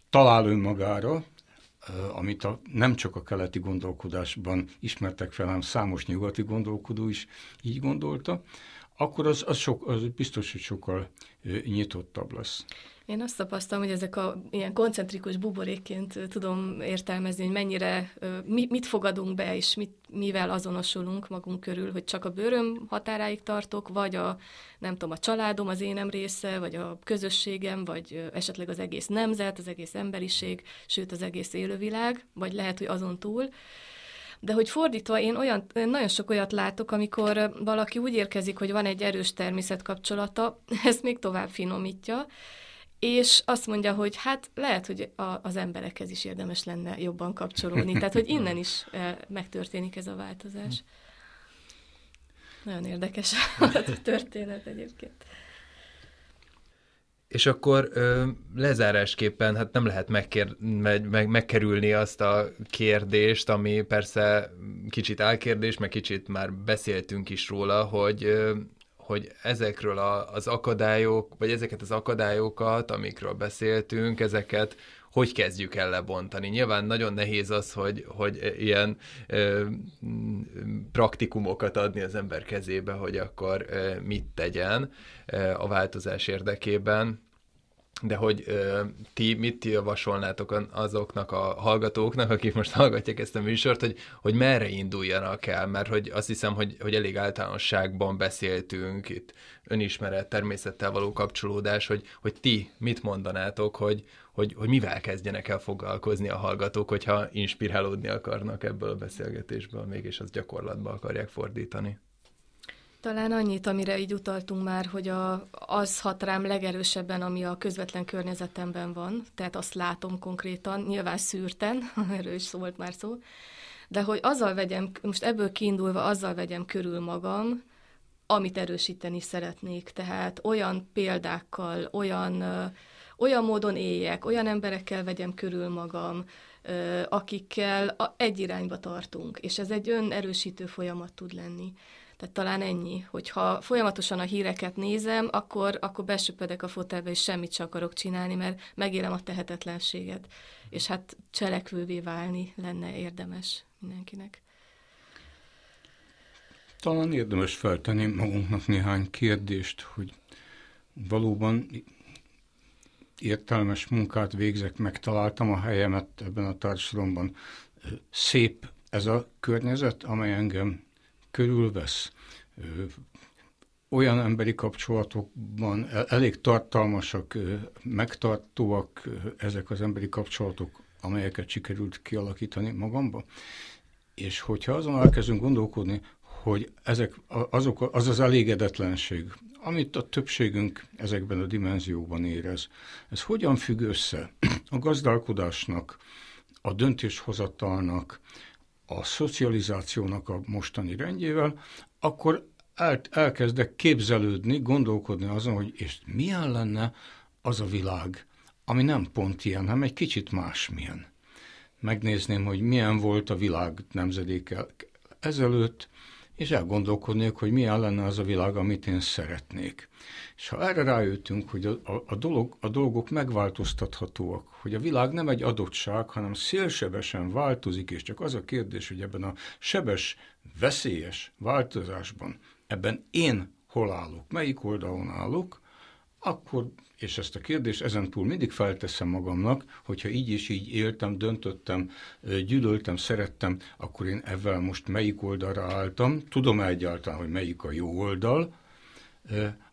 talál önmagára, amit a, nem csak a keleti gondolkodásban ismertek fel, hanem számos nyugati gondolkodó is így gondolta, akkor az, az, sok, az biztos, hogy sokkal nyitottabb lesz. Én azt tapasztalom, hogy ezek a ilyen koncentrikus buborékként tudom értelmezni, hogy mennyire, mi, mit fogadunk be, és mit, mivel azonosulunk magunk körül, hogy csak a bőröm határáig tartok, vagy a, nem tudom, a családom az énem része, vagy a közösségem, vagy esetleg az egész nemzet, az egész emberiség, sőt az egész élővilág, vagy lehet, hogy azon túl. De hogy fordítva, én olyan, én nagyon sok olyat látok, amikor valaki úgy érkezik, hogy van egy erős természetkapcsolata, ezt még tovább finomítja, és azt mondja, hogy hát lehet, hogy a, az emberekhez is érdemes lenne jobban kapcsolódni. Tehát, hogy innen is e, megtörténik ez a változás. Nagyon érdekes a történet egyébként. És akkor ö, lezárásképpen hát nem lehet megkér, meg, meg, megkerülni azt a kérdést, ami persze kicsit álkérdés, meg kicsit már beszéltünk is róla, hogy ö, hogy ezekről a, az akadályok, vagy ezeket az akadályokat, amikről beszéltünk, ezeket hogy kezdjük el lebontani. Nyilván nagyon nehéz az, hogy, hogy ilyen ö, praktikumokat adni az ember kezébe, hogy akkor ö, mit tegyen ö, a változás érdekében, de hogy ö, ti mit javasolnátok azoknak a hallgatóknak, akik most hallgatják ezt a műsort, hogy, hogy merre induljanak el, mert hogy azt hiszem, hogy, hogy elég általánosságban beszéltünk itt önismeret, természettel való kapcsolódás, hogy, hogy ti mit mondanátok, hogy, hogy, hogy mivel kezdjenek el foglalkozni a hallgatók, hogyha inspirálódni akarnak ebből a beszélgetésből, mégis azt gyakorlatba akarják fordítani. Talán annyit, amire így utaltunk már, hogy a, az hat rám legerősebben, ami a közvetlen környezetemben van, tehát azt látom konkrétan, nyilván szűrten, erről is szólt már szó, de hogy azzal vegyem, most ebből kiindulva azzal vegyem körül magam, amit erősíteni szeretnék. Tehát olyan példákkal, olyan, olyan módon éljek, olyan emberekkel vegyem körül magam, akikkel egy irányba tartunk, és ez egy önerősítő folyamat tud lenni. Tehát talán ennyi, hogyha folyamatosan a híreket nézem, akkor, akkor besöpödek a fotelbe, és semmit sem akarok csinálni, mert megélem a tehetetlenséget. És hát cselekvővé válni lenne érdemes mindenkinek. Talán érdemes feltenni magunknak néhány kérdést, hogy valóban értelmes munkát végzek, megtaláltam a helyemet ebben a társadalomban. Szép ez a környezet, amely engem körülvesz. Olyan emberi kapcsolatokban elég tartalmasak, megtartóak ezek az emberi kapcsolatok, amelyeket sikerült kialakítani magamba. És hogyha azon elkezdünk gondolkodni, hogy ezek, azok, az az elégedetlenség, amit a többségünk ezekben a dimenzióban érez, ez hogyan függ össze a gazdálkodásnak, a döntéshozatalnak, a szocializációnak a mostani rendjével, akkor el, elkezdek képzelődni, gondolkodni azon, hogy és milyen lenne az a világ, ami nem pont ilyen, hanem egy kicsit másmilyen. Megnézném, hogy milyen volt a világ nemzedékkel ezelőtt, és elgondolkodnék, hogy milyen lenne az a világ, amit én szeretnék. És ha erre rájöttünk, hogy a, a, dolog, a dolgok megváltoztathatóak, hogy a világ nem egy adottság, hanem szélsebesen változik, és csak az a kérdés, hogy ebben a sebes, veszélyes változásban, ebben én hol állok, melyik oldalon állok, akkor, és ezt a kérdést ezen túl mindig felteszem magamnak, hogyha így és így éltem, döntöttem, gyűlöltem, szerettem, akkor én ezzel most melyik oldalra álltam, tudom egyáltalán, hogy melyik a jó oldal,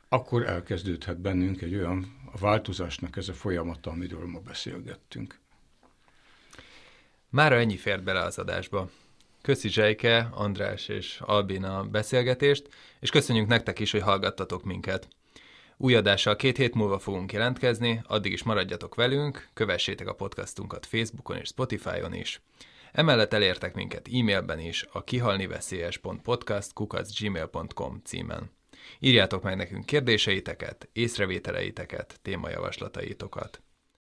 akkor elkezdődhet bennünk egy olyan a változásnak ez a folyamata, amiről ma beszélgettünk. Mára ennyi fért bele az adásba. Köszi Zsejke, András és Albin a beszélgetést, és köszönjük nektek is, hogy hallgattatok minket. Új adással két hét múlva fogunk jelentkezni, addig is maradjatok velünk, kövessétek a podcastunkat Facebookon és Spotify-on is. Emellett elértek minket e-mailben is a kihalniveszélyes.podcast.gmail.com címen. Írjátok meg nekünk kérdéseiteket, észrevételeiteket, témajavaslataitokat.